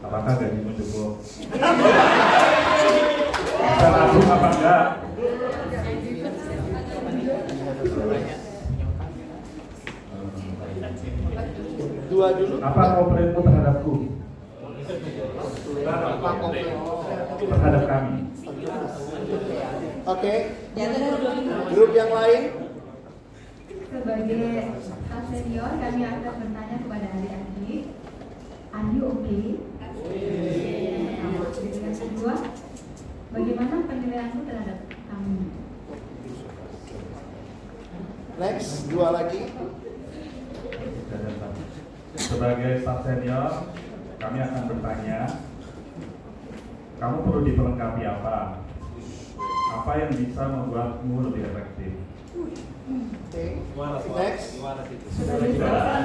apakah gajimu cukup? Bisa nabung apa enggak? Dua dulu. Apa komplainmu terhadapku? Terhadap kami? Oke. Grup yang lain. Sebagai staff senior, kami akan bertanya kepada adik-adik, are you okay? Yang kedua, bagaimana penilaianmu terhadap kami? Next, dua lagi. Sebagai staff senior, kami akan bertanya, kamu perlu diperlengkapi apa? Apa yang bisa membuatmu lebih efektif? Next. Sebagai staff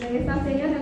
sebagai staff senior, kami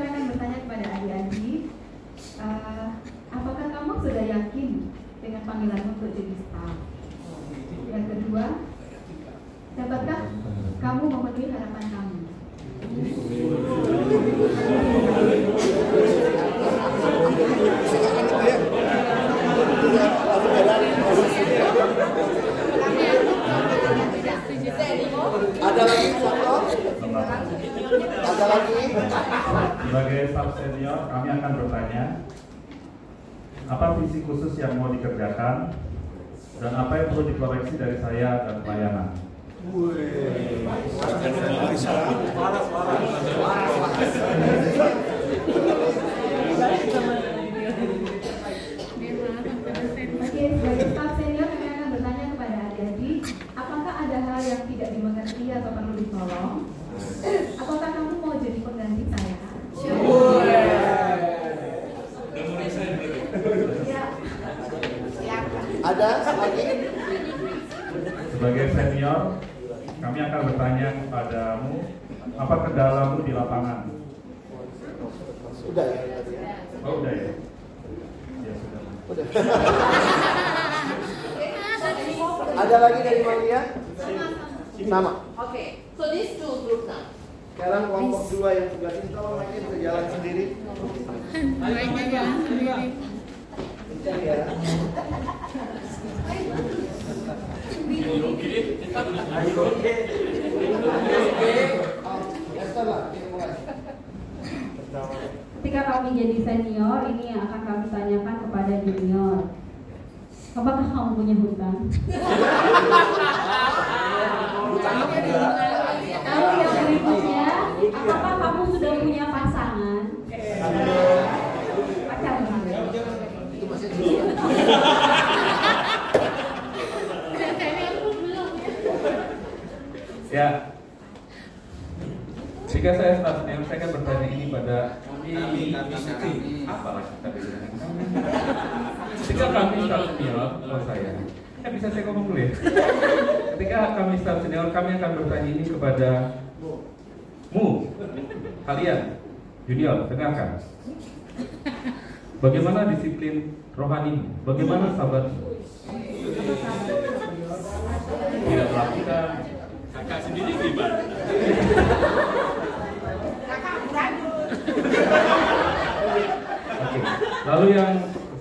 Oke. Lalu yang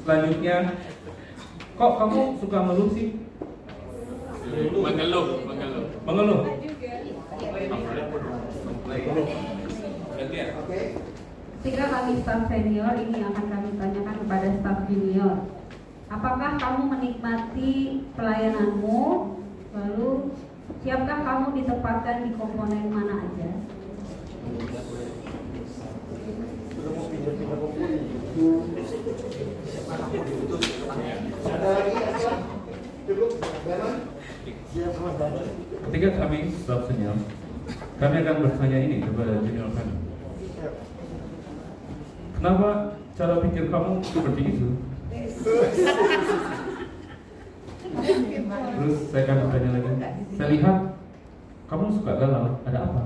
selanjutnya, kok kamu suka ngeluh sih? Mengeluh, mengeluh. Mengeluh. Ketika kami staff senior, ini yang akan kami tanyakan kepada staff junior. Apakah kamu menikmati pelayananmu? Lalu, siapkah kamu ditempatkan di komponen mana aja? Benar? Ketika kami staf senior, kami akan bertanya ini kepada junior kami. Kenapa cara pikir kamu seperti itu? Terus saya akan bertanya lagi. Saya lihat kamu suka galau. Ada apa?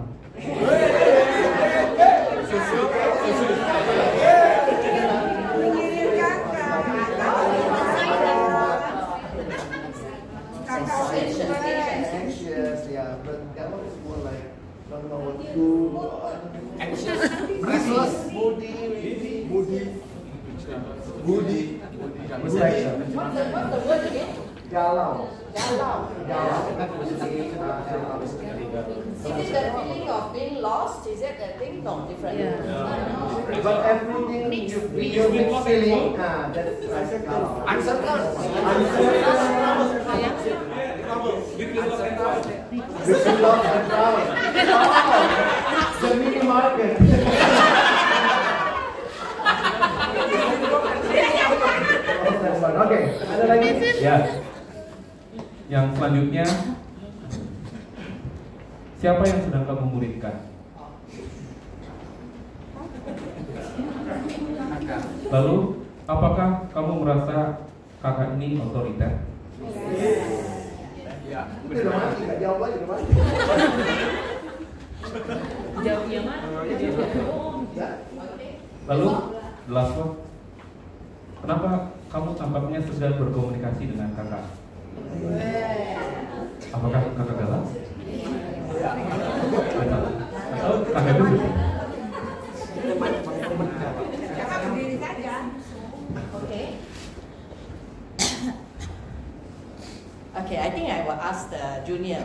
Moody. What's the, what's the word again? Galau. Galau. Galau. Is it the feeling of being lost? Is it the thing? No, different. But everything you feel mixed feeling, ah, that's like galau. Between love and doubt. Oh, the mini market. <laughs> Oke, ada lagi? Ya. Yang selanjutnya, siapa yang sedang kamu muridkan? Lalu, apakah kamu merasa kakak ini otoriter? Udah mati, jawab udah mati. Mana? Lalu, last one. Kenapa kamu tampaknya sedang berkomunikasi dengan kakak? Apakah kakak galak? Atau kakak dulu? Okay. Okay, I think I will ask the junior.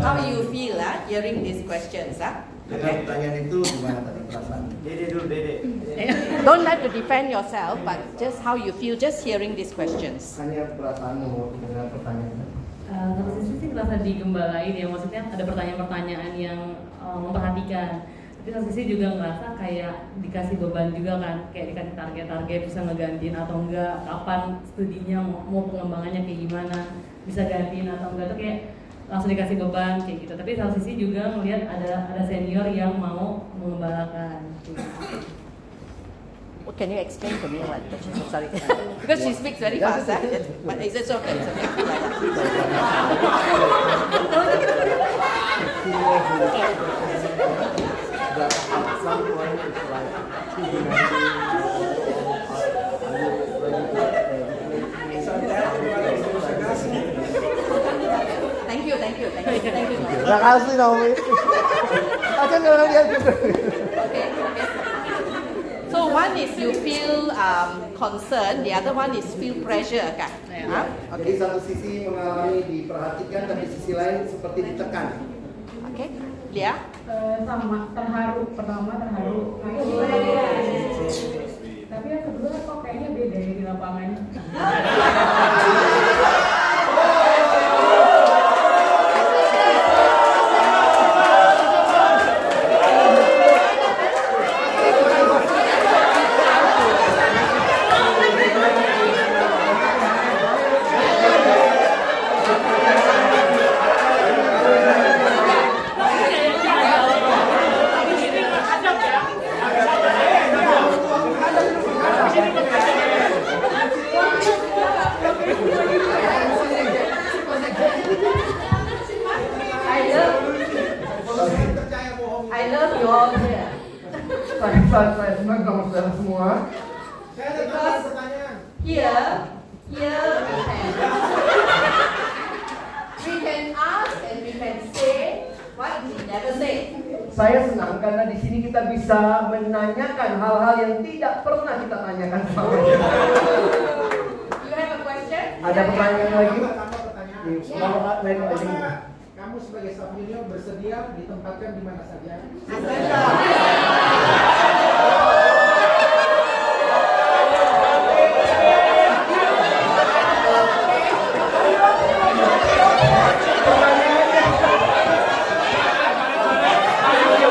How you feel ah, hearing these questions ah? Dengan pertanyaan itu gimana tadi perasaan? Dede dulu, Dede. <laughs> Don't have to defend yourself, but just how you feel just hearing these questions. Hanya perasaanmu dengan pertanyaan. Eh, sisi sih merasa digembalain ya, maksudnya ada pertanyaan-pertanyaan yang eh, memperhatikan. Tapi satu sisi juga ngerasa kayak dikasih beban juga kan, kayak dikasih target-target bisa ngegantiin atau enggak, kapan studinya mau, mau pengembangannya kayak gimana, bisa gantiin atau enggak tuh kayak langsung dikasih beban kayak gitu. Tapi satu sisi juga ngelihat ada ada senior yang mau mengembalakan. What can you explain to me what? Sorry, because she speaks very fast. ah. But is it so? It's okay. But at some point it's like Thank you, thank you, thank you, thank you. Terima kasih Naomi. Akan jangan lihat juga. Okay, okay. So one is you feel um, concern, the other one is feel pressure, kan? Huh? Jadi satu sisi mengalami diperhatikan, tapi sisi lain seperti ditekan. Okay, Lia? Eh, sama terharu. Pertama terharu. Tapi yang kedua kok kayaknya beda ya di lapangan <laughs> I love, I love you all here. Saya saya saya senang kamu saudara semua. Because here, here we can, we can ask and we can say what we never say. Saya senang karena di sini kita bisa menanyakan hal-hal yang tidak pernah kita tanyakan ini. You have a question? Ada pertanyaan lagi? Ya. lagi. Kamu sebagai staff junior bersedia ditempatkan di mana saja? Thank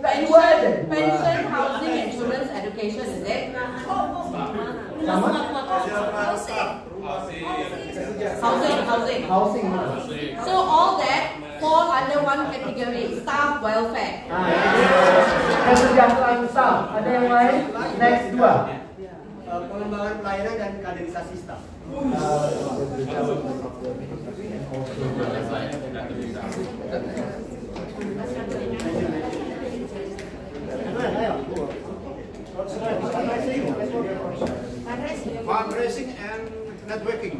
Pension, Dua aja. pension, housing, and children's education, is it? Sama? Housing, housing. Housing. So all that fall under one category, staff welfare. Nah, ini kesejahteraan staff. Ada yang lain? Next dua. Eh, pengembangan pelayanan dan kaderisasi Fundraising and networking.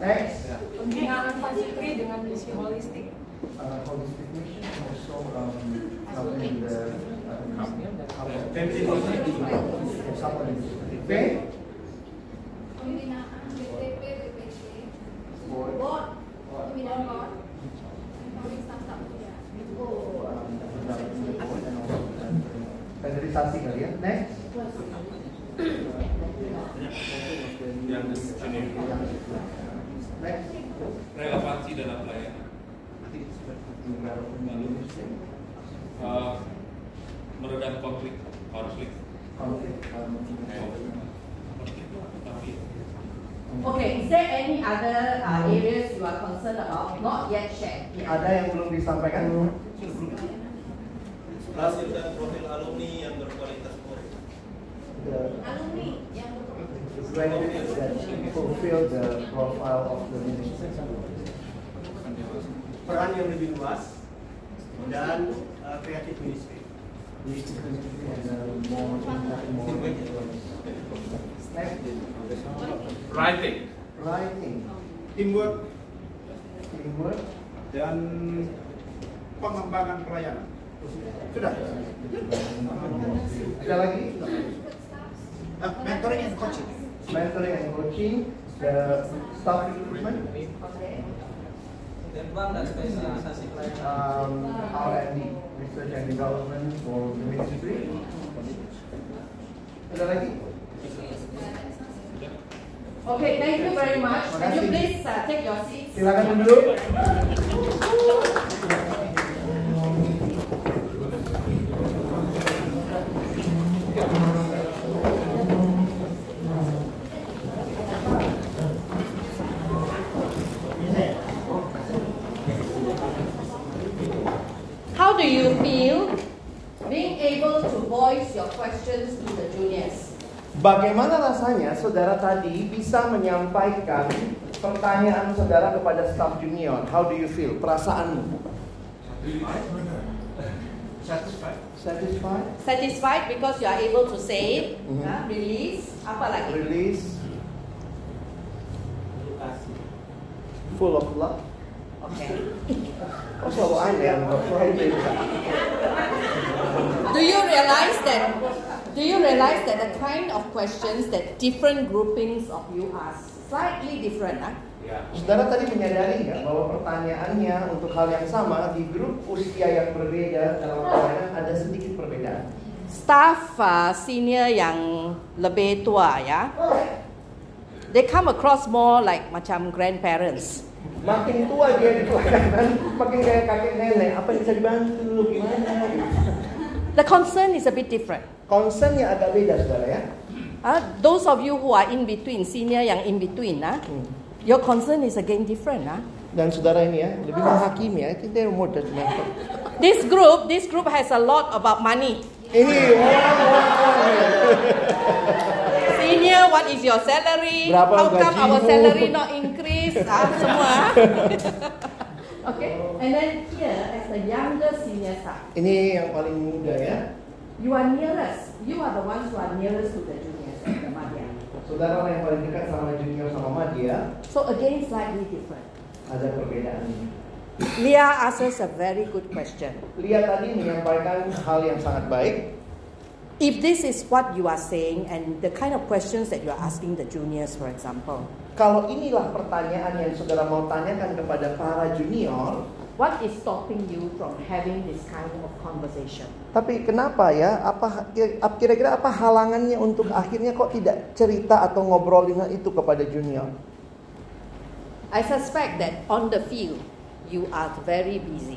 Next. Pembinaan fasilitas dengan misi holistik. Uh, holistic mission also um, helping the uh, Okay. Pembinaan BTP, BPC, board, pembinaan. Kaderisasi kali ya. Next. Yang sini. Next. relevansi dalam pelayanan. Lalu uh, meredam konflik, konflik. Konflik. Tapi Okay, is there any other uh, areas you are concerned about, not yet shared? here? Ada yang belum disampaikan? Hasil dan profil alumni yang berkualitas murid. Alumni yang graduates that fulfill the profile of the ministry. Peran yang lebih luas dan uh, kreatif ministry. writing. Writing. Teamwork Teamwork. dan pengembangan pelayanan. Sudah. Ada lagi? Uh, mentoring and coaching. Mentoring and coaching, the staff recruitment, dan spesialisasi um, R&D, research and development for the ministry. Ada lagi? Okay, thank you very much. Can you please uh, take your seats? Silakan duduk. Bagaimana rasanya saudara tadi bisa menyampaikan pertanyaan saudara kepada staff junior? How do you feel? Perasaanmu? Satisfied. Satisfied? Satisfied because you are able to say it, Mhm. uh, release, apa lagi? Release. Full of love. Okay. Oh selalu yang selalu beda. Do you realize that? Do you realize that the kind of questions that different groupings of you ask slightly different, ah? Saudara tadi menyadari nggak bahwa pertanyaannya untuk hal yang sama di grup usia yang berbeda dalam pelayanan ada sedikit perbedaan. Staff uh, senior yang lebih tua ya, they come across more like macam grandparents. Makin tua dia di pelayanan, makin kayak kakek nenek. Apa yang bisa dibantu? Gimana? The concern is a bit different. Concernnya agak beda, saudara ya. Uh, those of you who are in between, senior yang in between, ah, your concern is again different. Ah. Dan saudara ini ya, lebih menghakimi ya. I think they're more judgmental. This group, this group has a lot about money. Ini Senior, what is your salary? Berapa How come our salary not increase? Ah, semua. <laughs> okay, and then here as the younger senior staff, Ini yang paling muda ya. you are nearest. You are the ones who are nearest to the juniors at the Madhya. Saudara yang paling dekat sama junior sama Madia, So again, slightly different. ada perbedaan ini. Leah asks us a very good question. Lihat tadi menyampaikan hal yang sangat baik. If this is what you are saying and the kind of questions that you are asking the juniors, for example, Kalau inilah pertanyaan yang saudara mau tanyakan kepada para junior, what is stopping you from having this kind of conversation? tapi kenapa ya? Apa kira-kira apa halangannya untuk akhirnya kok tidak cerita atau ngobrolin hal itu kepada junior? I suspect that on the field, you are very busy.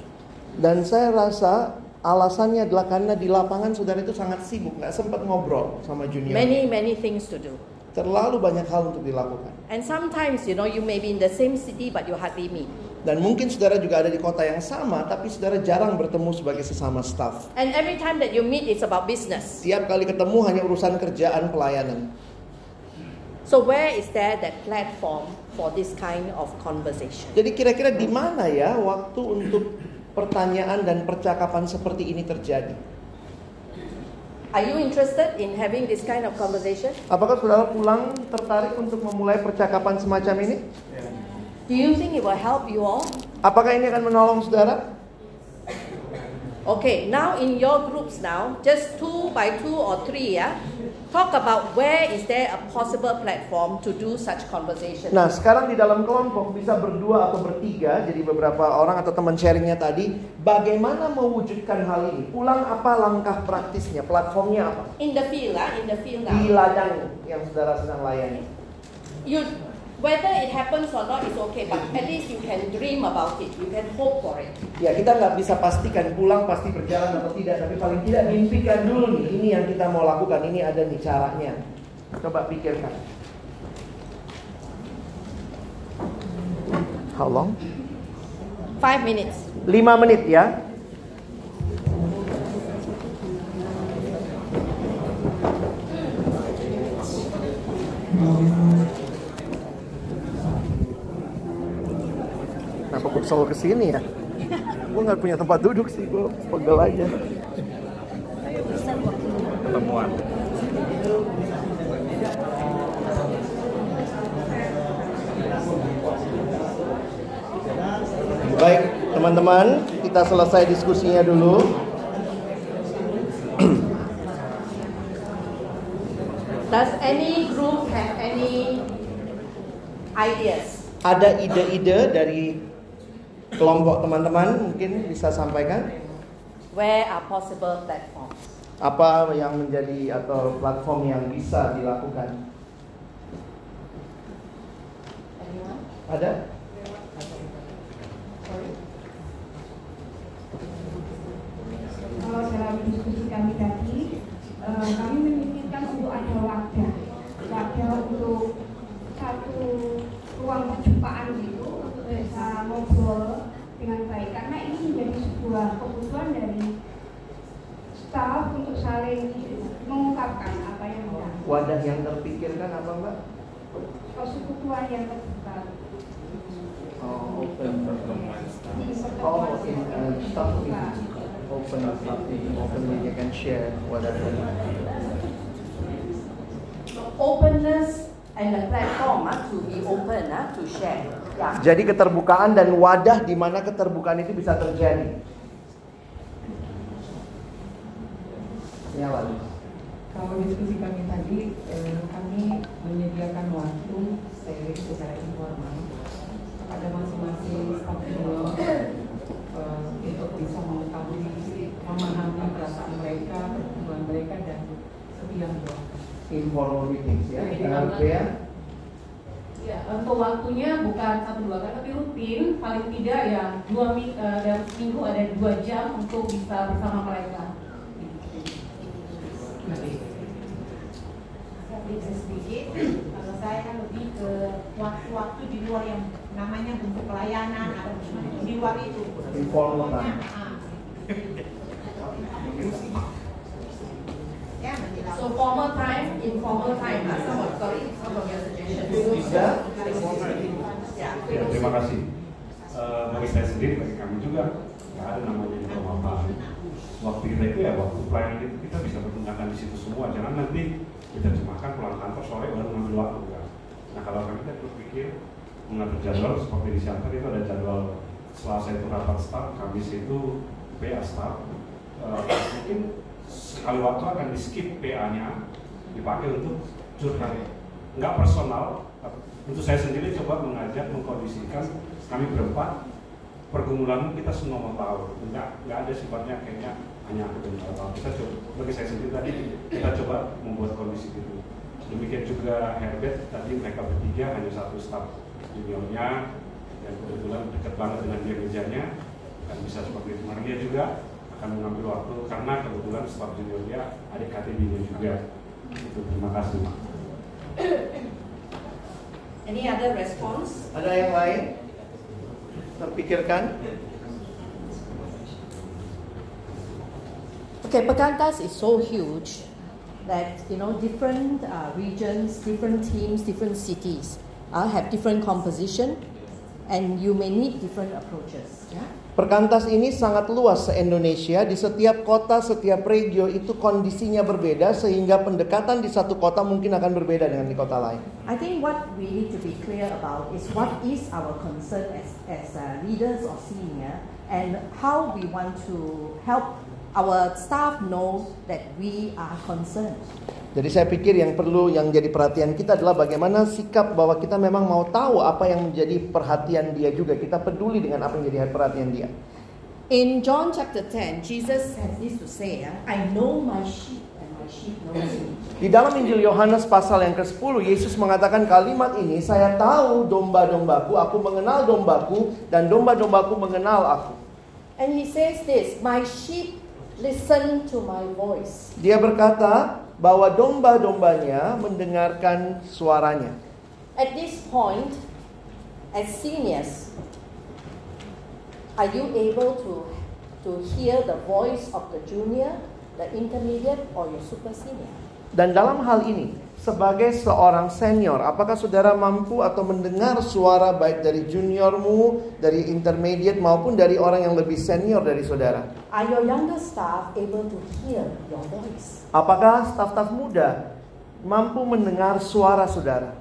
Dan saya rasa alasannya adalah karena di lapangan saudara itu sangat sibuk, nggak sempat ngobrol sama junior. Many, many things to do. Terlalu banyak hal untuk dilakukan. And sometimes, you know, you may be in the same city, but you hardly meet. Dan mungkin saudara juga ada di kota yang sama, tapi saudara jarang bertemu sebagai sesama staff. And every time that you meet, it's about business. Tiap kali ketemu hanya urusan kerjaan pelayanan. So where is there that platform for this kind of conversation? Jadi kira-kira di mana ya waktu untuk pertanyaan dan percakapan seperti ini terjadi? Are you interested in having this kind of conversation? Apakah saudara pulang tertarik untuk memulai percakapan semacam ini? Do you think it will help you all? Apakah ini akan menolong saudara? Okay, now in your groups now, just two by two or three, yeah? Talk about where is there a possible platform to do such conversation. Nah, sekarang di dalam kelompok bisa berdua atau bertiga, jadi beberapa orang atau teman sharingnya tadi, bagaimana mewujudkan hal ini? Pulang apa langkah praktisnya? Platformnya apa? In the field, ah, in the field now. Di ladang yang saudara sedang layani. You, whether it happens or not is okay, but at least you can dream about it. You can hope for it. Ya kita nggak bisa pastikan pulang pasti berjalan atau tidak, tapi paling tidak mimpikan dulu nih, ini yang kita mau lakukan, ini ada nih caranya. Coba pikirkan. How long? Five minutes. 5 menit ya. Kenapa gue selalu ke sini ya? Gue nggak punya tempat duduk sih, gue pegel aja. Ketemuan. Baik, teman-teman, kita selesai diskusinya dulu. Does any group have any ideas? Ada ide-ide dari kelompok teman-teman mungkin bisa sampaikan Where are possible platforms? apa yang menjadi atau platform yang bisa dilakukan? Anyone? Ada? Kalau dalam diskusi kami tadi, eh, kami memikirkan untuk ada wadah, wadah untuk satu ruang perjumpaan gitu untuk bisa ngobrol dengan baik karena ini menjadi sebuah kebutuhan dari staff untuk saling mengungkapkan apa yang ada. Wadah yang terpikirkan apa mbak? Persekutuan yang terbuka. Oh, open. Oh, in uh, staff meeting. Open staff meeting. You can share whatever. Openness and the platform ah, to be open ah, to share. Yeah. Jadi keterbukaan dan wadah di mana keterbukaan itu bisa terjadi. Ya. Kalau diskusi kami tadi, eh, kami menyediakan waktu sharing secara informal kepada masing-masing staf eh, untuk bisa mengetahui, memahami perasaan mereka, pertumbuhan mereka dan doa. Informal meetings ya. Karena- Bea? Ya, untuk waktunya bukan satu dua kali tapi rutin. Paling tidak ya dua ming- eh, dalam seminggu ada dua jam untuk bisa bersama mereka. Saya sedikit, kalau saya kan lebih ke waktu-waktu di luar yang namanya bentuk pelayanan atau di luar itu. Informal <laughs> So formal time, informal time. Lah. Some of, sorry, some of your suggestions. Yeah. Ya, terima kasih. Eh, bagi saya sendiri, bagi kami juga, nggak ada namanya juga apa Waktu kita itu ya waktu pelayanan itu kita bisa bergunakan di situ semua. Jangan nanti kita cemakan pulang kantor sore baru ngambil waktu kan. Nah kalau kami kan berpikir mengatur jadwal seperti di Siantar itu ada jadwal Selasa itu rapat staff, Kamis itu PA staff. Eh, mungkin sekali waktu akan di skip PA-nya dipakai untuk curhat nggak personal untuk saya sendiri coba mengajak mengkondisikan kami berempat pergumulan kita semua mau tahu nggak nggak ada sifatnya kayaknya hanya aku dan tahu kita coba bagi saya sendiri tadi kita coba membuat kondisi itu. Demikian juga Herbert tadi mereka bertiga hanya satu staf juniornya dan kebetulan dekat banget dengan dia mejanya dan bisa seperti itu Maria juga akan mengambil waktu karena kebetulan staf junior dia adik KTB-nya juga itu terima kasih. Any other response? Ada yang lain? Terpikirkan? Okay, Pagantas is so huge that you know different uh, regions, different teams, different cities uh, have different composition, and you may need different approaches. Yeah. Perkantas ini sangat luas se-Indonesia. Di setiap kota, setiap regio itu kondisinya berbeda sehingga pendekatan di satu kota mungkin akan berbeda dengan di kota lain. I think what we need to be clear about is what is our concern as as uh, leaders or senior, and how we want to help our staff know that we are concerned. Jadi saya pikir yang perlu yang jadi perhatian kita adalah bagaimana sikap bahwa kita memang mau tahu apa yang menjadi perhatian dia juga. Kita peduli dengan apa yang menjadi perhatian dia. In John chapter 10, Jesus has this to say, I know my sheep and my sheep knows me. Di dalam Injil Yohanes pasal yang ke-10, Yesus mengatakan kalimat ini, saya tahu domba-dombaku, aku mengenal dombaku, dan domba-dombaku mengenal aku. And he says this, my sheep listen to my voice. Dia berkata bahwa domba-dombanya mendengarkan suaranya. At this point, as seniors, are you able to, to hear the voice of the junior, the intermediate, or your super senior? Dan dalam hal ini, sebagai seorang senior, apakah saudara mampu atau mendengar suara baik dari juniormu, dari intermediate maupun dari orang yang lebih senior dari saudara? Are your younger staff able to hear your voice? Apakah staf-staf muda mampu mendengar suara saudara?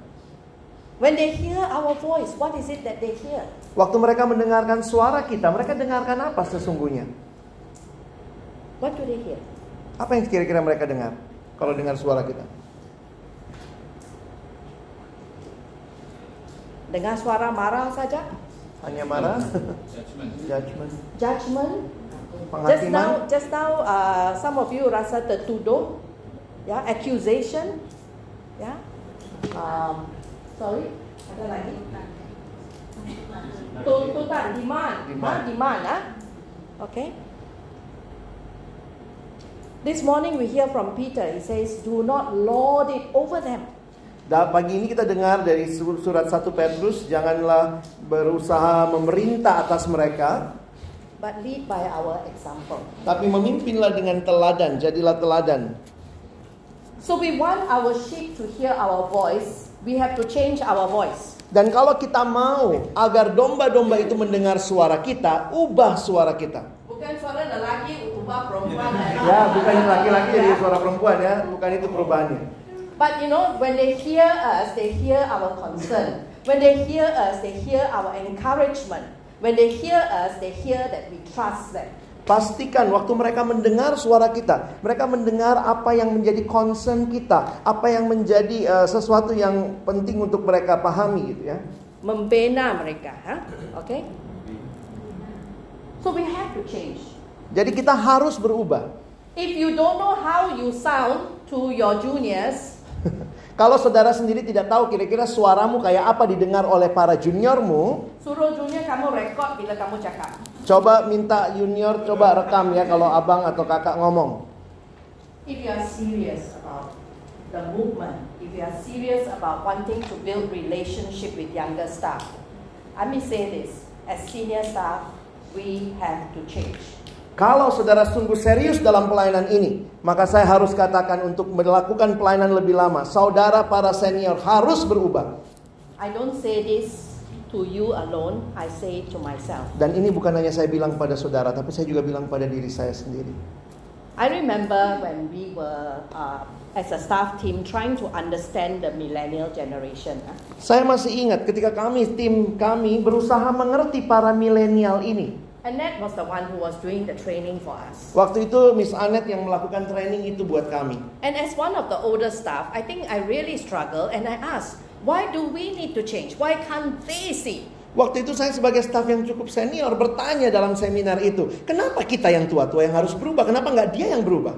When they hear our voice, what is it that they hear? Waktu mereka mendengarkan suara kita, mereka dengarkan apa sesungguhnya? What do they hear? Apa yang kira-kira mereka dengar kalau dengar suara kita? Dengar suara marah saja? Hanya marah? Judgment. Judgment. Judgment? Just Penghakiman? now, just now, uh, some of you rasa tertuduh, ya, accusation, ya. Um, sorry, ada lagi? Tuntutan, demand, Demand. Ah, demand, ah. Okay. This morning we hear from Peter. He says, "Do not lord it over them." Pagi ini kita dengar dari sur- surat 1 Petrus, janganlah berusaha memerintah atas mereka, But lead by our example. tapi memimpinlah dengan teladan, jadilah teladan. So we want our sheep to hear our voice. We have to change our voice. Dan kalau kita mau agar domba-domba itu mendengar suara kita, ubah suara kita. Bukan suara lelaki, ubah perempuan. Ya, bukan laki-laki jadi suara perempuan ya, bukan itu perubahannya. But you know, when they hear us, they hear our concern. When they hear us, they hear our encouragement. When they hear us, they hear that we trust them. Pastikan waktu mereka mendengar suara kita, mereka mendengar apa yang menjadi concern kita, apa yang menjadi eh, sesuatu yang penting untuk mereka pahami gitu ya. Membina mereka, huh? okay? So we have to change. Jadi kita harus berubah. If you don't know how you sound to your juniors, <laughs> Kalau saudara sendiri tidak tahu kira-kira suaramu kayak apa didengar oleh para juniormu, Suruh junior kamu rekod bila kamu cakap. coba minta junior coba rekam ya kalau abang atau kakak ngomong. If you are serious about the movement, if you are serious about wanting to build relationship with younger staff, I may say this, as senior staff, we have to change. Kalau saudara sungguh serius dalam pelayanan ini, maka saya harus katakan untuk melakukan pelayanan lebih lama, saudara para senior harus berubah. I don't say this to you alone, I say it to myself. Dan ini bukan hanya saya bilang pada saudara, tapi saya juga bilang pada diri saya sendiri. I remember when we were, uh, as a staff team, trying to understand the millennial generation. Saya masih ingat ketika kami tim kami berusaha mengerti para milenial ini. Annette was the one who was doing the training for us. Waktu itu Miss Anet yang melakukan training itu buat kami. And as one of the older staff, I think I really struggle and I asked, why do we need to change? Why can't they see? Waktu itu saya sebagai staf yang cukup senior bertanya dalam seminar itu, kenapa kita yang tua-tua yang harus berubah? Kenapa nggak dia yang berubah?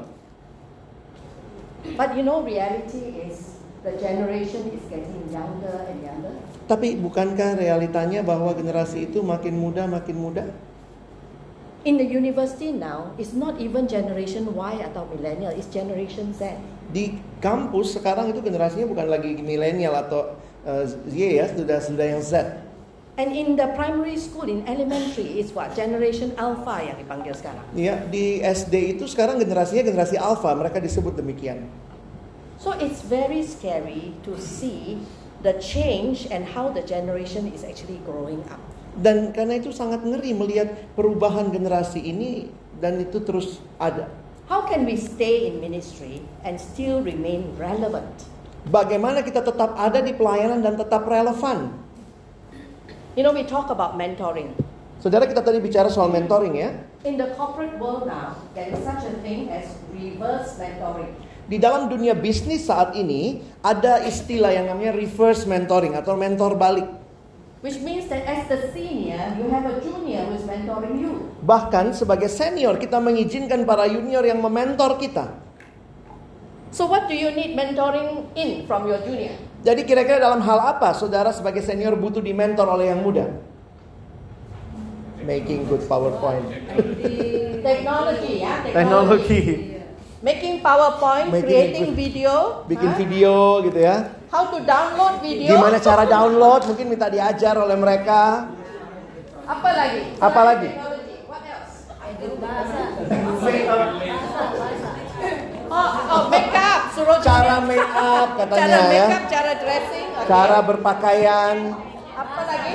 But you know, reality is the generation is getting younger and younger. Tapi bukankah realitanya bahwa generasi itu makin muda makin muda? In the university now, it's not even generation Y atau millennial, it's generation Z. Di kampus sekarang itu generasinya bukan lagi milenial atau Y ya, sudah sudah yang Z. And in the primary school, in elementary, it's what? Generation Alpha yang dipanggil sekarang. Ya, di SD itu sekarang generasinya generasi alpha, mereka disebut demikian. So it's very scary to see the change and how the generation is actually growing up. Dan karena itu sangat ngeri melihat perubahan generasi ini dan itu terus ada. How can we stay in ministry and still remain relevant? Bagaimana kita tetap ada di pelayanan dan tetap relevan? You know, we talk about mentoring. Saudara kita tadi bicara soal mentoring ya. In the corporate world now, there is such a thing as reverse mentoring. Di dalam dunia bisnis saat ini ada istilah yang namanya reverse mentoring atau mentor balik. Which means that as the senior, you have a junior who is mentoring you. Bahkan sebagai senior kita mengizinkan para junior yang mementor kita. So what do you need mentoring in from your junior? Jadi kira-kira dalam hal apa saudara sebagai senior butuh dimentor oleh yang muda? Making good PowerPoint. Technology, ya, <laughs> Teknologi. Making PowerPoint, Making creating good- video, Bikin huh? video gitu ya. How to download video. Gimana cara download? Mungkin minta diajar oleh mereka. Apa lagi? Apa lagi? Technology. What else? Oh, oh, make up, suruh Cara make up katanya cara ya. make up, cara dressing. okay. Cara berpakaian, Apa lagi?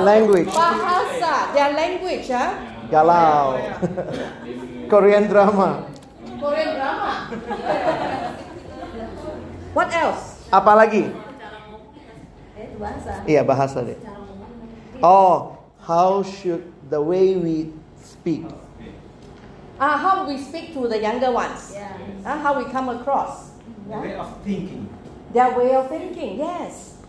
language, Bahasa, their language, ya. galau. <laughs> Korean drama. Korean drama. What else? Apa lagi? Bahasa. Iya bahasa deh. Oh, how should the way we speak? Ah, how we speak to the younger ones. Ah, how we come across. Yeah? Way of thinking. Their way of thinking, yes.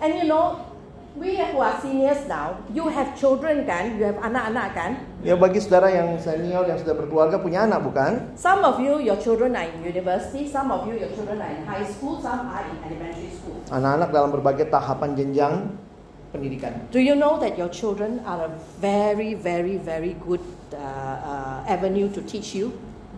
And you know, we who are seniors now, you have children kan, you have anak-anak kan. Ya bagi saudara yang senior yang sudah berkeluarga punya anak bukan? Some of you, your children are in university, some of you, your children are in high school, some are in elementary school. Anak-anak dalam berbagai tahapan jenjang pendidikan. Do you know that your children are a very, very, very good uh, uh, avenue to teach you?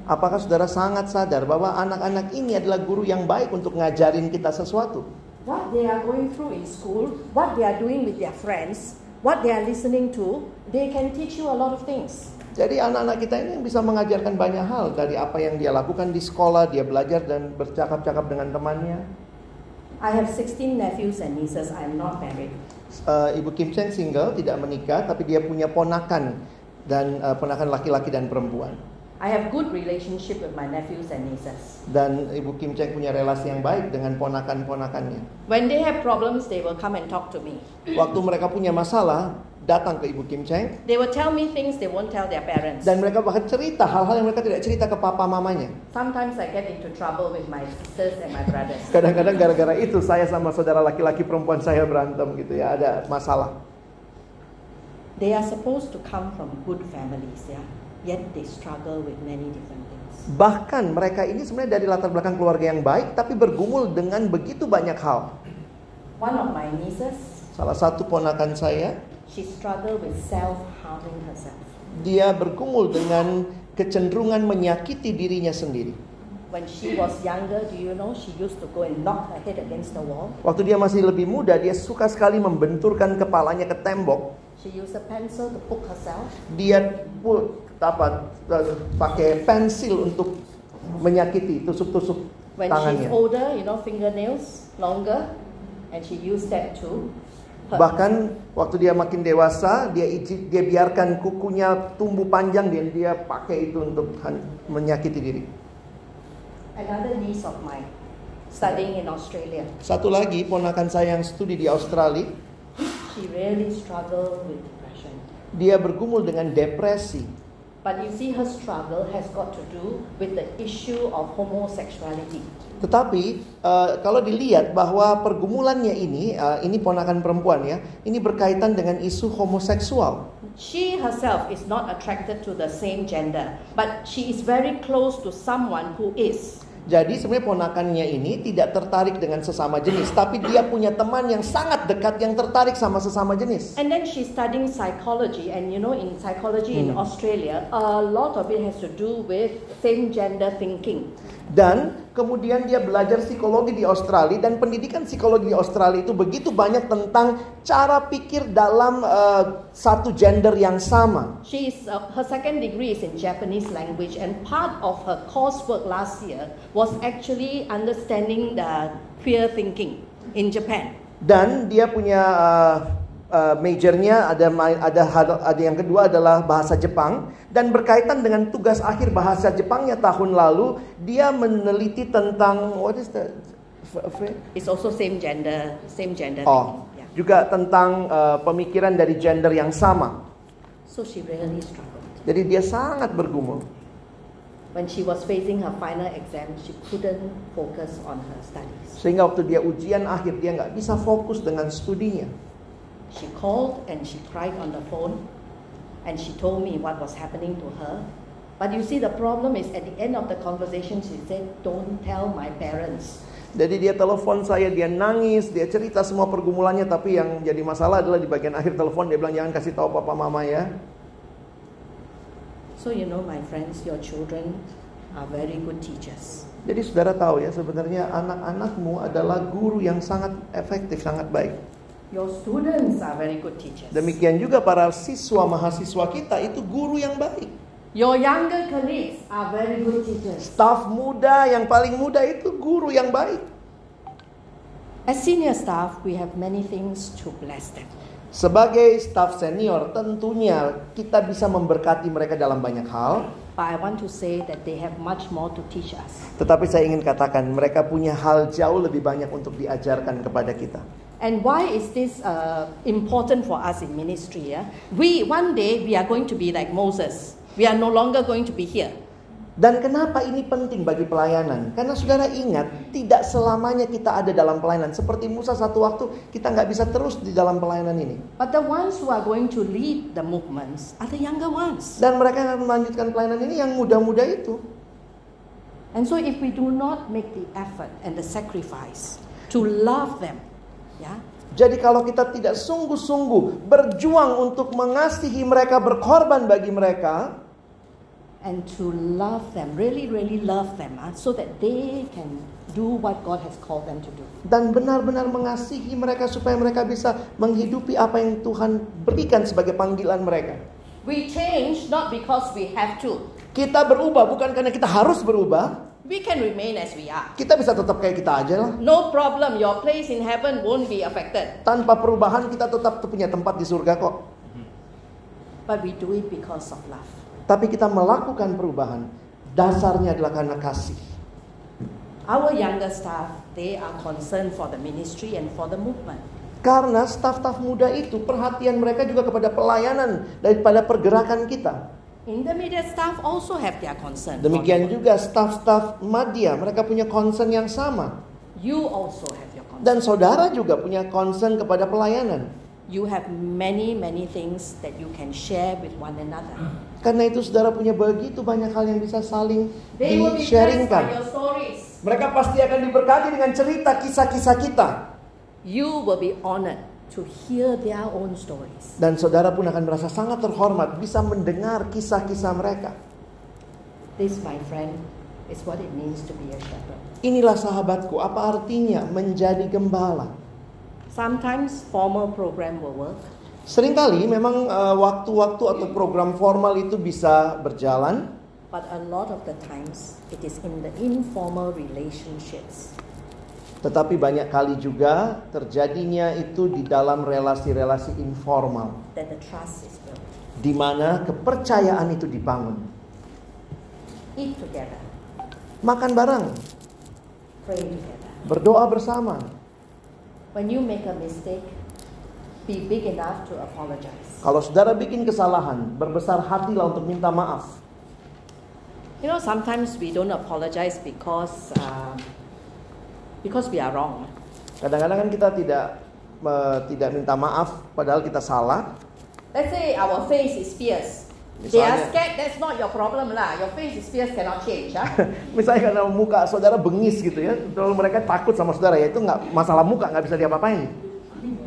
Apakah saudara sangat sadar bahwa anak-anak ini adalah guru yang baik untuk ngajarin kita sesuatu? What they are going through in school, what they are doing with their friends, what they are listening to, they can teach you a lot of things. Jadi anak-anak kita ini bisa mengajarkan banyak hal dari apa yang dia lakukan di sekolah, dia belajar dan bercakap-cakap dengan temannya. I have 16 nephews and nieces. I am not married. Eh, Ibu Kim Cheng single, tidak menikah, tapi dia punya ponakan dan eh, ponakan laki-laki dan perempuan. I have good relationship with my nephews and nieces. Dan Ibu Kim Cheng punya relasi yang baik dengan ponakan-ponakannya. When they have problems, they will come and talk to me. Waktu mereka punya masalah, datang ke Ibu Kim Cheng They will tell me things they won't tell their parents. dan mereka bahkan cerita hal-hal yang mereka tidak cerita ke papa mamanya. Sometimes I get into trouble with my sisters and my brothers. <laughs> Kadang-kadang gara-gara itu saya sama saudara laki-laki perempuan saya berantem gitu ya, ada masalah. They are supposed to come from good families, yeah. Yet they struggle with many different things. Bahkan mereka ini sebenarnya dari latar belakang keluarga yang baik tapi bergumul dengan begitu banyak hal. One of my nieces, Salah satu ponakan saya, she struggled with self-harming herself. dia bergumul dengan kecenderungan menyakiti dirinya sendiri. When she was younger, do you know she used to go and knock her head against the wall? Waktu dia masih lebih muda, dia suka sekali membenturkan kepalanya ke tembok. She used a pencil to poke herself. Dia apa eh, pakai pensil untuk menyakiti tusuk-tusuk When she's tangannya. older, you know, fingernails longer, and she used that to hurt Bahkan waktu dia makin dewasa, dia iji- dia biarkan kukunya tumbuh panjang dan dia pakai itu untuk menyakiti diri. Another niece of mine, studying in Australia, Satu lagi ponakan saya yang studi di Australia, she really struggled with depression. dia bergumul dengan depresi. But you see, her struggle has got to do with the issue of homosexuality. Tetapi eh, kalau dilihat bahwa pergumulannya ini, eh, ini ponakan perempuan ya, ini berkaitan dengan isu homoseksual. She herself is not attracted to the same gender, but she is very close to someone who is. Jadi sebenarnya ponakannya ini tidak tertarik dengan sesama jenis, tapi dia punya teman yang sangat dekat yang tertarik sama sesama jenis. And then she's studying psychology, and you know, in psychology in Hmm. Australia, a lot of it has to do with same gender thinking. Dan kemudian dia belajar psikologi di Australia dan pendidikan psikologi di Australia itu begitu banyak tentang cara pikir dalam eh, satu gender yang sama. She is uh, her second degree is in Japanese language, and part of her coursework last year was actually understanding the queer thinking in Japan. Dan dia punya eh, eh, majornya ada ada ada yang kedua adalah bahasa Jepang dan berkaitan dengan tugas akhir bahasa Jepangnya tahun lalu dia meneliti tentang what is the It's also same gender, same gender. oh thinking. juga tentang eh, pemikiran dari gender yang sama. So she really struggled. Jadi dia sangat bergumul. When she was facing her final exam, she couldn't focus on her studies. Sehingga waktu dia ujian akhir dia nggak bisa fokus dengan studinya. She called and she cried on the phone, and she told me what was happening to her. But you see, the problem is at the end of the conversation, she said, "Don't tell my parents." Jadi dia telepon saya, dia nangis, dia cerita semua pergumulannya, tapi yang jadi masalah adalah di bagian akhir telepon dia bilang jangan kasih tahu papa mama ya. So you know, my friends, your children are very good teachers. Jadi saudara tahu ya sebenarnya anak-anakmu adalah guru yang sangat efektif, sangat baik. Your students are very good teachers. Demikian juga para siswa mahasiswa kita itu guru yang baik. Your younger colleagues are very good teachers. Staf muda yang paling muda itu guru yang baik. As senior staff, we have many things to bless them. Sebagai staf senior tentunya kita bisa memberkati mereka dalam banyak hal. But I want to say that they have much more to teach us. Tetapi saya ingin katakan mereka punya hal jauh lebih banyak untuk diajarkan kepada kita. And why is this uh, important for us in ministry? Yeah? We one day we are going to be like Moses. We are no longer going to be here. Dan kenapa ini penting bagi pelayanan? Karena saudara ingat, tidak selamanya kita ada dalam pelayanan. Seperti Musa satu waktu, kita nggak bisa terus di dalam pelayanan ini. But the ones who are going to lead the movements are the younger ones. Dan mereka yang akan melanjutkan pelayanan ini yang muda-muda itu. And so if we do not make the effort and the sacrifice to love them, yeah, Jadi kalau kita tidak sungguh-sungguh berjuang untuk mengasihi mereka, berkorban bagi mereka, and to love them, really, really love them, ah, so that they can do what God has called them to do. dan benar-benar mengasihi mereka supaya mereka bisa menghidupi apa yang Tuhan berikan sebagai panggilan mereka. We change not because we have to. Kita berubah bukan karena kita harus berubah. We can remain as we are. Kita bisa tetap kayak kita aja lah. No problem, your place in heaven won't be affected. Tanpa perubahan kita tetap punya tempat di surga kok. But we do it because of love. Tapi kita melakukan perubahan dasarnya adalah karena kasih. Our younger staff, they are concerned for the ministry and for the movement. Karena staf-staf muda itu perhatian mereka juga kepada pelayanan daripada pergerakan kita. Intermediate staff also have their concern. Demikian juga staf-staf madya, mereka punya concern yang sama. You also have your concern. Dan saudara juga punya concern kepada pelayanan. You have many, many things that you can share with one another. Karena itu saudara punya begitu banyak hal yang bisa saling They di-sharingkan. your stories. Mereka pasti akan diberkati dengan cerita kisah-kisah kita. You will be honored to hear their own stories. Dan saudara pun akan merasa sangat terhormat bisa mendengar kisah-kisah mereka. This, my friend, is what it means to be a shepherd. Inilah sahabatku, apa artinya menjadi gembala? Sometimes formal program will work. Seringkali memang eh, waktu-waktu atau program formal itu bisa berjalan, But a lot of the times, it is in the informal relationships tetapi banyak kali juga terjadinya itu di dalam relasi-relasi informal, di mana kepercayaan itu dibangun. Makan bareng, pray together. berdoa bersama. When you make a mistake, be big enough to apologize. Kalau saudara bikin kesalahan, berbesar hatilah untuk minta maaf. You know, sometimes we don't apologize because uh, because we are wrong. Kadang-kadang kan kita tidak eh, tidak minta maaf padahal kita salah. Let's say our face is fierce. They are Misalnya- scared. That's not your problem lah. Your face is fierce cannot change. ah. <laughs> Misalnya karena muka saudara bengis gitu ya, kalau mereka takut sama saudara ya itu nggak masalah muka nggak bisa diapa-apain.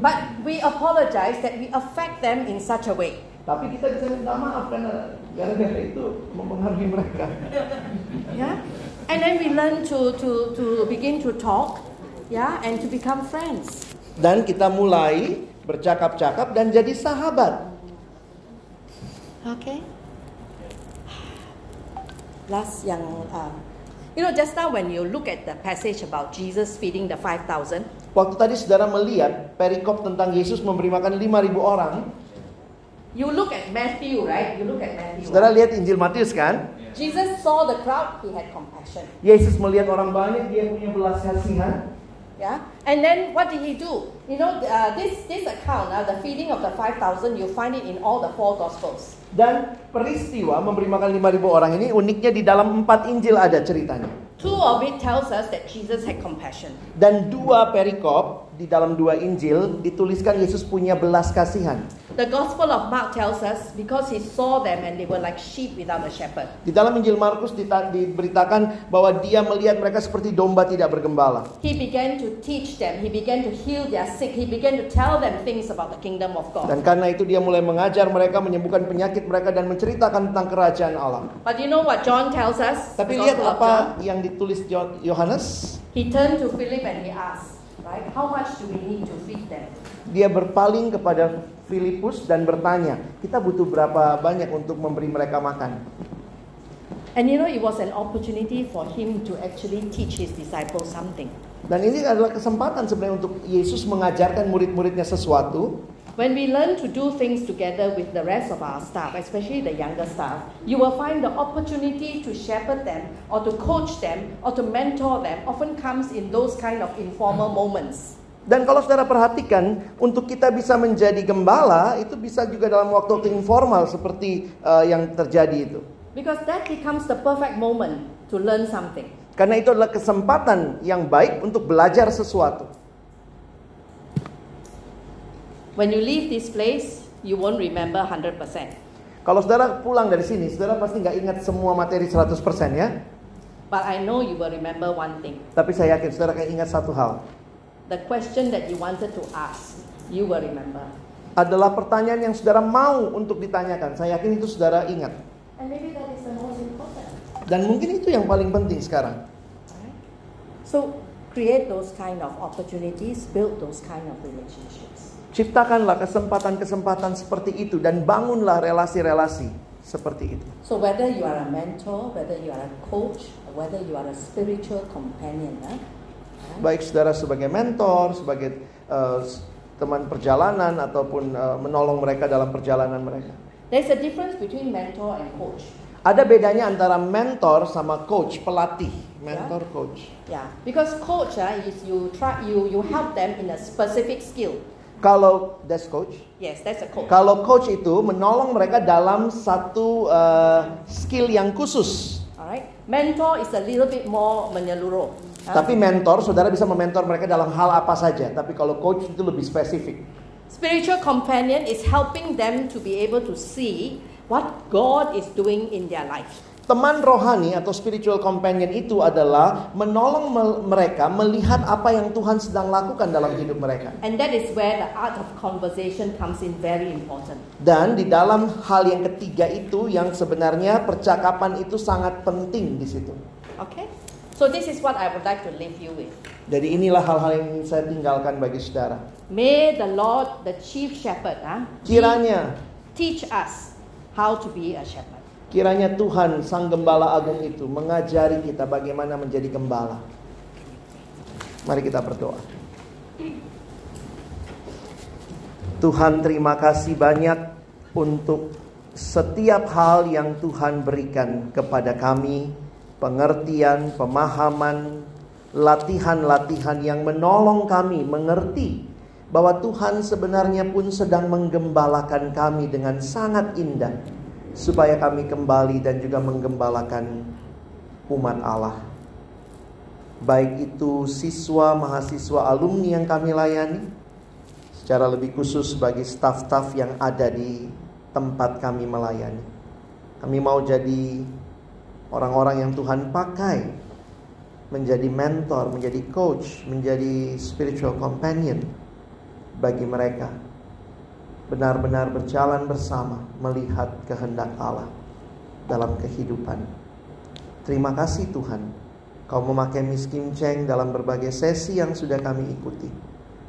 But we apologize that we affect them in such a way. Tapi kita bisa minta maaf karena gara-gara itu mempengaruhi mereka. Yeah, and then we learn to to to begin to talk, yeah, and to become friends. Dan kita mulai bercakap-cakap dan jadi sahabat. Okay. Last yang, uh, you know, just now when you look at the passage about Jesus feeding the five thousand, Waktu tadi saudara melihat perikop tentang Yesus memberi makan 5000 orang, you look at Matthew, right? You look at Matthew. saudara lihat Injil Matius kan? Jesus saw the crowd, he had compassion. Yesus melihat orang banyak, dia punya belas kasihan. Yeah, and then what did he do? You know, uh, this this account, uh, the feeding of the five thousand, you find it in all the four gospels. Dan peristiwa memberi makan 5000 orang ini uniknya di dalam empat Injil ada ceritanya. Two of it tells us that Jesus had compassion. Dan dua perikop di dalam dua Injil dituliskan Yesus punya belas kasihan. The Gospel of Mark tells us because he saw them and they were like sheep without a shepherd. Di dalam Injil Markus diberitakan bahwa dia melihat mereka seperti domba tidak bergembala. He began to teach them, he began to heal their sick, he began to tell them things about the kingdom of God. Dan karena itu dia mulai mengajar mereka menyembuhkan penyakit mereka dan menceritakan tentang kerajaan Allah. But you know what John tells us? Tapi lihat apa yang ditulis Yohanes. He turned to Philip and he asked, right, how much do we need to feed them? Dia berpaling kepada Filipus dan bertanya, kita butuh berapa banyak untuk memberi mereka makan? And you know, it was an opportunity for him to actually teach his disciples something. Dan ini adalah kesempatan sebenarnya untuk Yesus mengajarkan murid-muridnya sesuatu. When we learn to do things together with the rest of our staff, especially the younger staff, you will find the opportunity to shepherd them or to coach them or to mentor them often comes in those kind of informal moments. Dan kalau saudara perhatikan, untuk kita bisa menjadi gembala, itu bisa juga dalam waktu-waktu informal seperti eh, yang terjadi itu. Because that becomes the perfect moment to learn something. Karena itu adalah kesempatan yang baik untuk belajar sesuatu. When you leave this place, you won't remember 100%. Kalau saudara pulang dari sini, saudara pasti nggak ingat semua materi 100% ya. But I know you will remember one thing. Tapi saya yakin saudara akan ingat satu hal. The question that you wanted to ask, you will remember. Adalah pertanyaan yang saudara mau untuk ditanyakan. Saya yakin itu saudara ingat. And maybe that is the most important. Dan mungkin itu yang paling penting sekarang. So create those kind of opportunities, build those kind of relationships. Ciptakanlah kesempatan-kesempatan seperti itu dan bangunlah relasi-relasi seperti itu. So whether you are a mentor, whether you are a coach, whether you are a spiritual companion, huh? Baik saudara sebagai mentor, sebagai eh, teman perjalanan ataupun eh, menolong mereka dalam perjalanan mereka. there's a difference between mentor and coach. Ada bedanya antara mentor sama coach, pelatih, mentor coach. Yeah, because coach uh, is you try you you help them in a specific skill. Kalau that's coach, Yes, that's a coach. kalau coach itu menolong mereka dalam satu eh, skill yang khusus. Alright, mentor is a little bit more menyeluruh. Tapi mentor, saudara bisa mementor mereka dalam hal apa saja. Tapi kalau coach itu lebih spesifik. Spiritual companion is helping them to be able to see what God is doing in their life. Teman rohani atau spiritual companion itu adalah menolong me- mereka melihat apa yang Tuhan sedang lakukan dalam hidup mereka. And that is where the art of conversation comes in very important. Dan di dalam hal yang ketiga itu yang sebenarnya percakapan itu sangat penting di situ. Okay? So this is what I would like to leave you with. Jadi inilah hal-hal yang saya tinggalkan bagi saudara. May the Lord, the chief shepherd, ah, Kiranya teach us how to be a shepherd. kiranya Tuhan sang gembala agung itu mengajari kita bagaimana menjadi gembala. Mari kita berdoa. Tuhan terima kasih banyak untuk setiap hal yang Tuhan berikan kepada kami, pengertian, pemahaman, latihan-latihan yang menolong kami mengerti bahwa Tuhan sebenarnya pun sedang menggembalakan kami dengan sangat indah supaya kami kembali dan juga menggembalakan umat Allah. Baik itu siswa, mahasiswa, alumni yang kami layani, secara lebih khusus bagi staf-staf yang ada di tempat kami melayani. Kami mau jadi orang-orang yang Tuhan pakai menjadi mentor, menjadi coach, menjadi spiritual companion bagi mereka. Benar-benar berjalan bersama melihat kehendak Allah dalam kehidupan. Terima kasih Tuhan. Kau memakai Miss Kim Cheng dalam berbagai sesi yang sudah kami ikuti.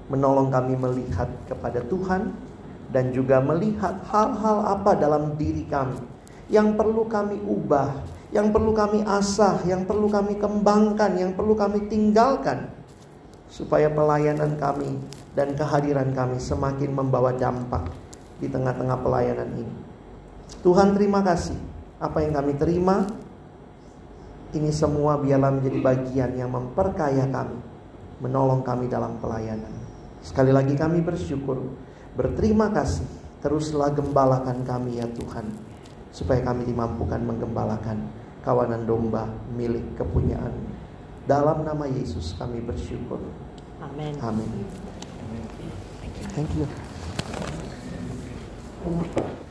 Menolong kami melihat kepada Tuhan dan juga melihat hal-hal apa dalam diri kami yang perlu kami ubah, yang perlu kami asah, yang perlu kami kembangkan, yang perlu kami tinggalkan supaya pelayanan kami dan kehadiran kami semakin membawa dampak di tengah-tengah pelayanan ini. Tuhan terima kasih apa yang kami terima ini semua biarlah menjadi bagian yang memperkaya kami, menolong kami dalam pelayanan. Sekali lagi kami bersyukur, berterima kasih, teruslah gembalakan kami ya Tuhan, supaya kami dimampukan menggembalakan kawanan domba milik kepunyaan. Dalam nama Yesus kami bersyukur. Amin. Amin. Thank you. Thank you.